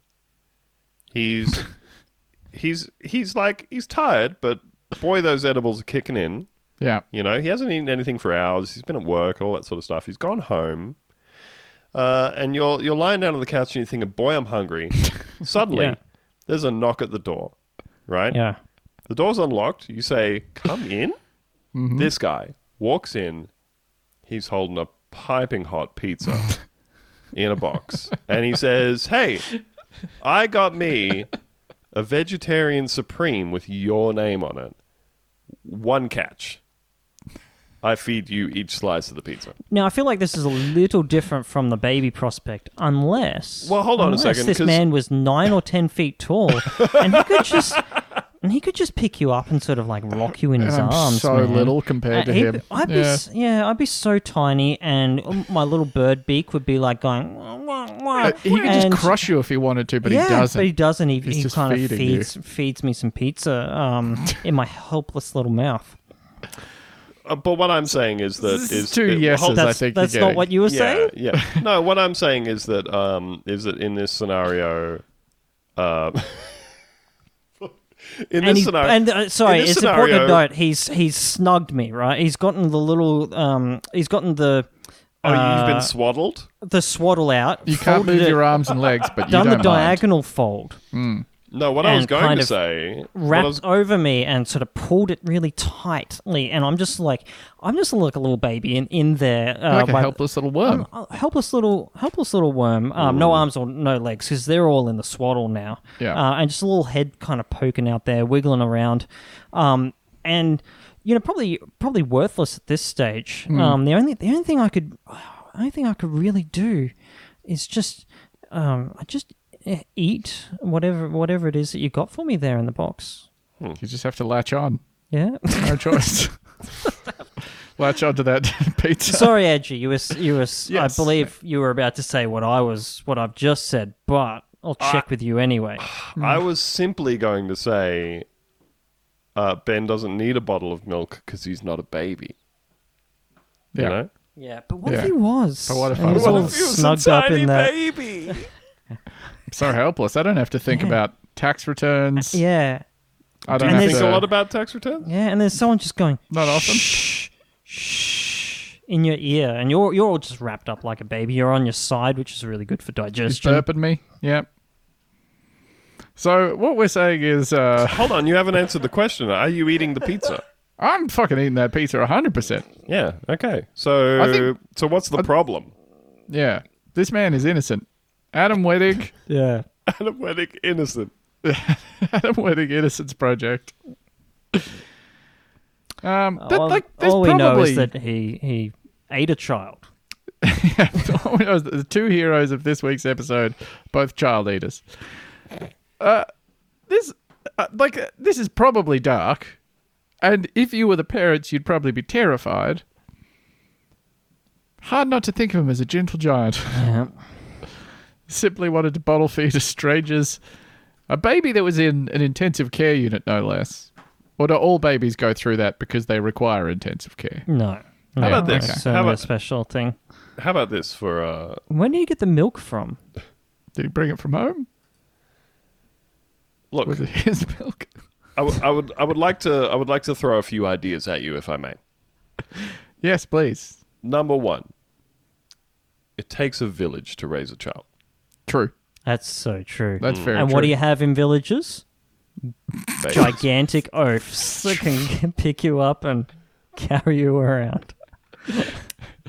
He's he's he's like he's tired, but boy, those edibles are kicking in. Yeah. You know, he hasn't eaten anything for hours. He's been at work, all that sort of stuff. He's gone home, uh, and you're you're lying down on the couch and you're thinking, "Boy, I'm hungry." Suddenly, Yeah. There's a knock at the door, right? Yeah. The door's unlocked. You say, "Come in." Mm-hmm. This guy walks in. He's holding a piping hot pizza in a box, and he says, "Hey, I got me a vegetarian supreme with your name on it. One catch." I feed you each slice of the pizza. Now I feel like this is a little different from the baby prospect, unless Well, hold on a unless second, This 'cause- man was nine or ten feet tall, and he could just and he could just pick you up and sort of like rock you in his I'm arms. so man. little compared to Uh, he'd- him. I'd be Yeah. s- yeah, I'd be so tiny, and my little bird beak would be like going. Wah, wah, wah. Uh, he could just And- crush you if he wanted to, but yeah, he doesn't. But he doesn't. He, He's he just kind of feeding you. feeds feeds me some pizza um, in my helpless little mouth. Uh, but what I'm saying is that is, two it- yeses, hold- I That's think that's not what you were yeah, saying. Yeah. No, what I'm saying is that um, is that in this scenario, uh, in and this he's, scenario, and uh, sorry, in this it's important to note he's he's snugged me right. He's gotten the little um, he's gotten the oh, you've uh, been swaddled. the swaddle out. You can't folded move it, your arms and legs, but you done the don't mind. diagonal fold, No, what I was going kind to of say, what wrapped was- over me, and sort of pulled it really tightly. And I'm just like I'm just like a little baby in in there, uh, like a helpless little worm. I'm a helpless little, helpless little worm. Um, no arms or no legs because they're all in the swaddle now. Yeah. Uh, and just a little head kind of poking out there, wiggling around. Um, and you know, probably probably worthless at this stage. Um, the only the only thing I could, only thing I could really do, is just, um, I just eat whatever whatever it is that you got for me there in the box. You just have to latch on. Yeah. No choice. latch onto that pizza. Sorry, Edgy. You were you were. Yes. I believe you were about to say what I was, what I've just said, but I'll check with you anyway. I was simply going to say, uh, Ben doesn't need a bottle of milk because he's not a baby. You Yeah. know? Yeah, but what Yeah. if he was? But what if And I he was was? all if he was a snugged up tiny in that? baby. So helpless. I don't have to think about tax returns. Yeah, I Do don't you have think a lot about tax returns? yeah, and there's someone just going Not often. shh, shh in your ear, and you're you're all just wrapped up like a baby. You're on your side, which is really good for He's digestion. burping me. Yep. So what we're saying is, uh, Hold on, you haven't answered the question. Are you eating the pizza? I'm fucking eating that pizza 100%. Yeah. Okay. So, I think- so what's the problem? Yeah. This man is innocent. Adam Wedig. Yeah, Adam Wedig, innocent. Adam Wedig Innocence Project. Um, that, all, like, all we know is that he he ate a child. all we know is that the two heroes of this week's episode, both child eaters. Uh, this, uh, like, uh, this is probably dark, and if you were the parents, you'd probably be terrified. Hard not to think of him as a gentle giant. Yeah. Simply wanted to bottle feed to strangers. A baby that was in an intensive care unit, no less. Or do all babies go through that because they require intensive care? No. no about this? That's How certainly a about- special thing. How about this for uh, When do you get the milk from? Did he bring it from home? look? Was it his milk? I, w- I would I would like to I would like to throw a few ideas at you if I may. Yes, please. Number one, it takes a village to raise a child. True. That's so true. That's very and true. what do you have in villages? Babies. Gigantic oafs that can pick you up and carry you around.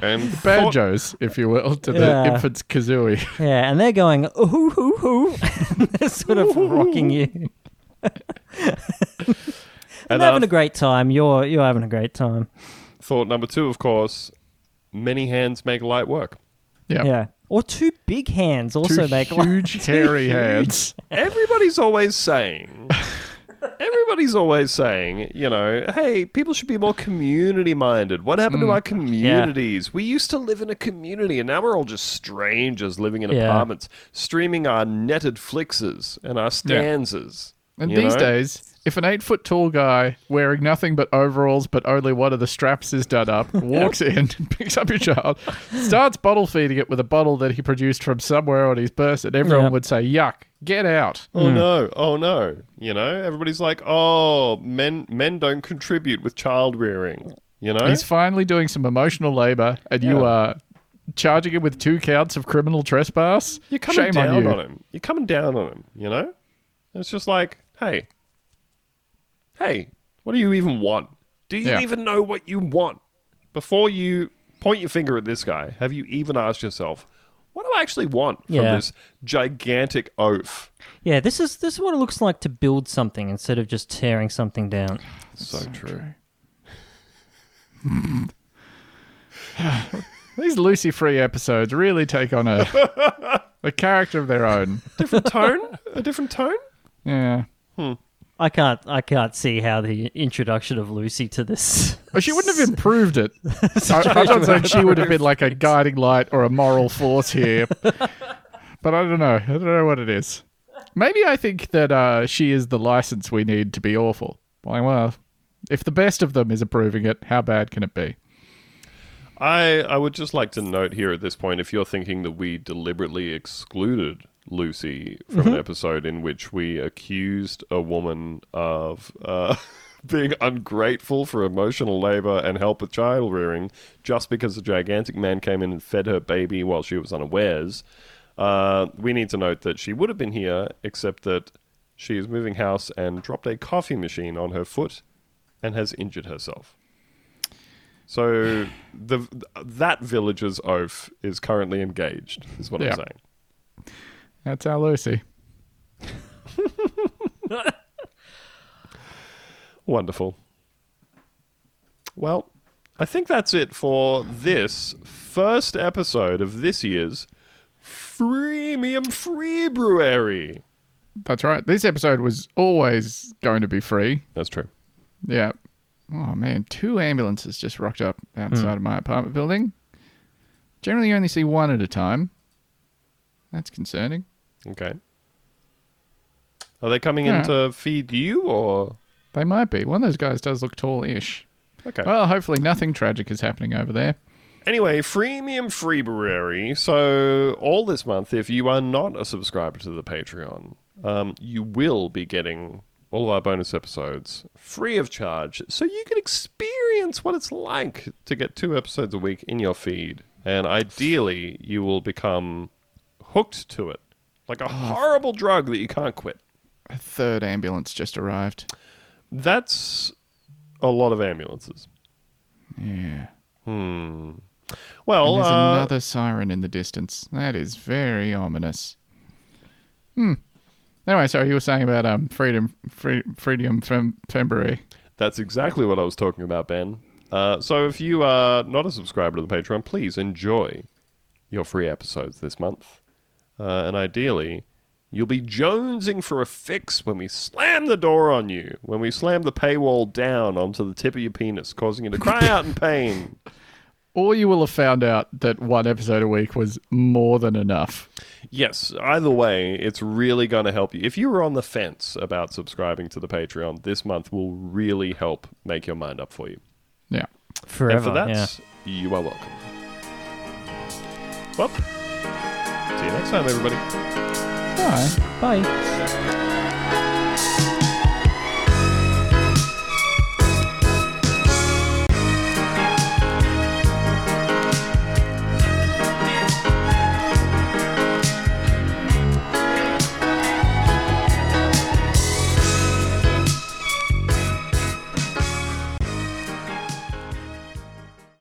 And thought- Banjos, if you will, to the Yeah. infant's kazooie. Yeah, and they're going, ooh, ooh, ooh. they're sort of rocking you. and And uh, having a great time. You're you're having a great time. thought number two, of course, many hands make light work. Yeah. Yeah. Or two big hands also Two make huge, hairy hands. Everybody's always saying. Everybody's always saying, you know, hey, people should be more community minded. What happened Mm. to our communities? We used to live in a community, and now we're all just strangers living in Yeah. apartments, streaming our netted flixes and our stanzas. And you these know? days, if an eight foot tall guy wearing nothing but overalls, but only one of the straps is done up, walks in, picks up your child, starts bottle feeding it with a bottle that he produced from somewhere on his person, everyone Yeah. would say, Yuck, get out. Oh hmm. no! Oh no! You know, everybody's like, "Oh, men men don't contribute with child rearing." You know, He's finally doing some emotional labor, and you are charging him with two counts of criminal trespass. you're coming Shame down on you. him. You're coming down on him. You know, it's just like, hey, hey, what do you even want? Do you Yeah. even know what you want? Before you point your finger at this guy, have you even asked yourself, what do I actually want from Yeah. this gigantic oaf? Yeah, this is this is what it looks like to build something instead of just tearing something down. So, true. These Lucy Free episodes really take on a a character of their own. Different tone? A different tone? Yeah. Hmm. I can't I can't see how the introduction of Lucy to this. Well, she wouldn't have improved it. I, I'm not saying she would have been like a guiding light or a moral force here, but I don't know. I don't know what it is. Maybe I think that uh, she is the license we need to be awful. Like, well, if the best of them is approving it, how bad can it be? I, I would just like to note here at this point if you're thinking that we deliberately excluded Lucy from an episode in which we accused a woman of uh, being ungrateful for emotional labor and help with child rearing just because a gigantic man came in and fed her baby while she was unawares, uh, we need to note that she would have been here, except that she is moving house and dropped a coffee machine on her foot and has injured herself. So the that village's oath is currently engaged. Is what Yeah. I'm saying. That's our Lucy. Wonderful. Well, I think that's it for this first episode of this year's Freemium Free February. That's right. This episode was always going to be free. That's true. Yeah. Oh man, two ambulances just rocked up outside hmm. of my apartment building. Generally, you only see one at a time. That's concerning. Okay. Are they coming Yeah. in to feed you or? They might be. One of those guys does look tall-ish. Okay. Well, hopefully nothing tragic is happening over there. Anyway, Freemium Free February. So, all this month, if you are not a subscriber to the Patreon, um, you will be getting all of our bonus episodes free of charge. So, you can experience what it's like to get two episodes a week in your feed. And ideally, you will become hooked to it like a horrible drug that you can't quit. A third ambulance just arrived. That's a lot of ambulances. Yeah. Hmm. Well, and there's uh, another siren in the distance. That is very ominous. Hmm. Anyway, sorry, you were saying about um freedom, free, freedom from February. That's exactly what I was talking about, Ben. Uh, so if you are not a subscriber to the Patreon, please enjoy your free episodes this month. Uh, and ideally, you'll be jonesing for a fix when we slam the door on you, when we slam the paywall down onto the tip of your penis, causing you to cry out in pain. Or you will have found out that one episode a week was more than enough. Yes, either way, it's really going to help you. If you were on the fence about subscribing to the Patreon, this month will really help make your mind up for you. Yeah. Forever. and for that, yeah. you are welcome. Well, see you next time, everybody. Bye. Bye.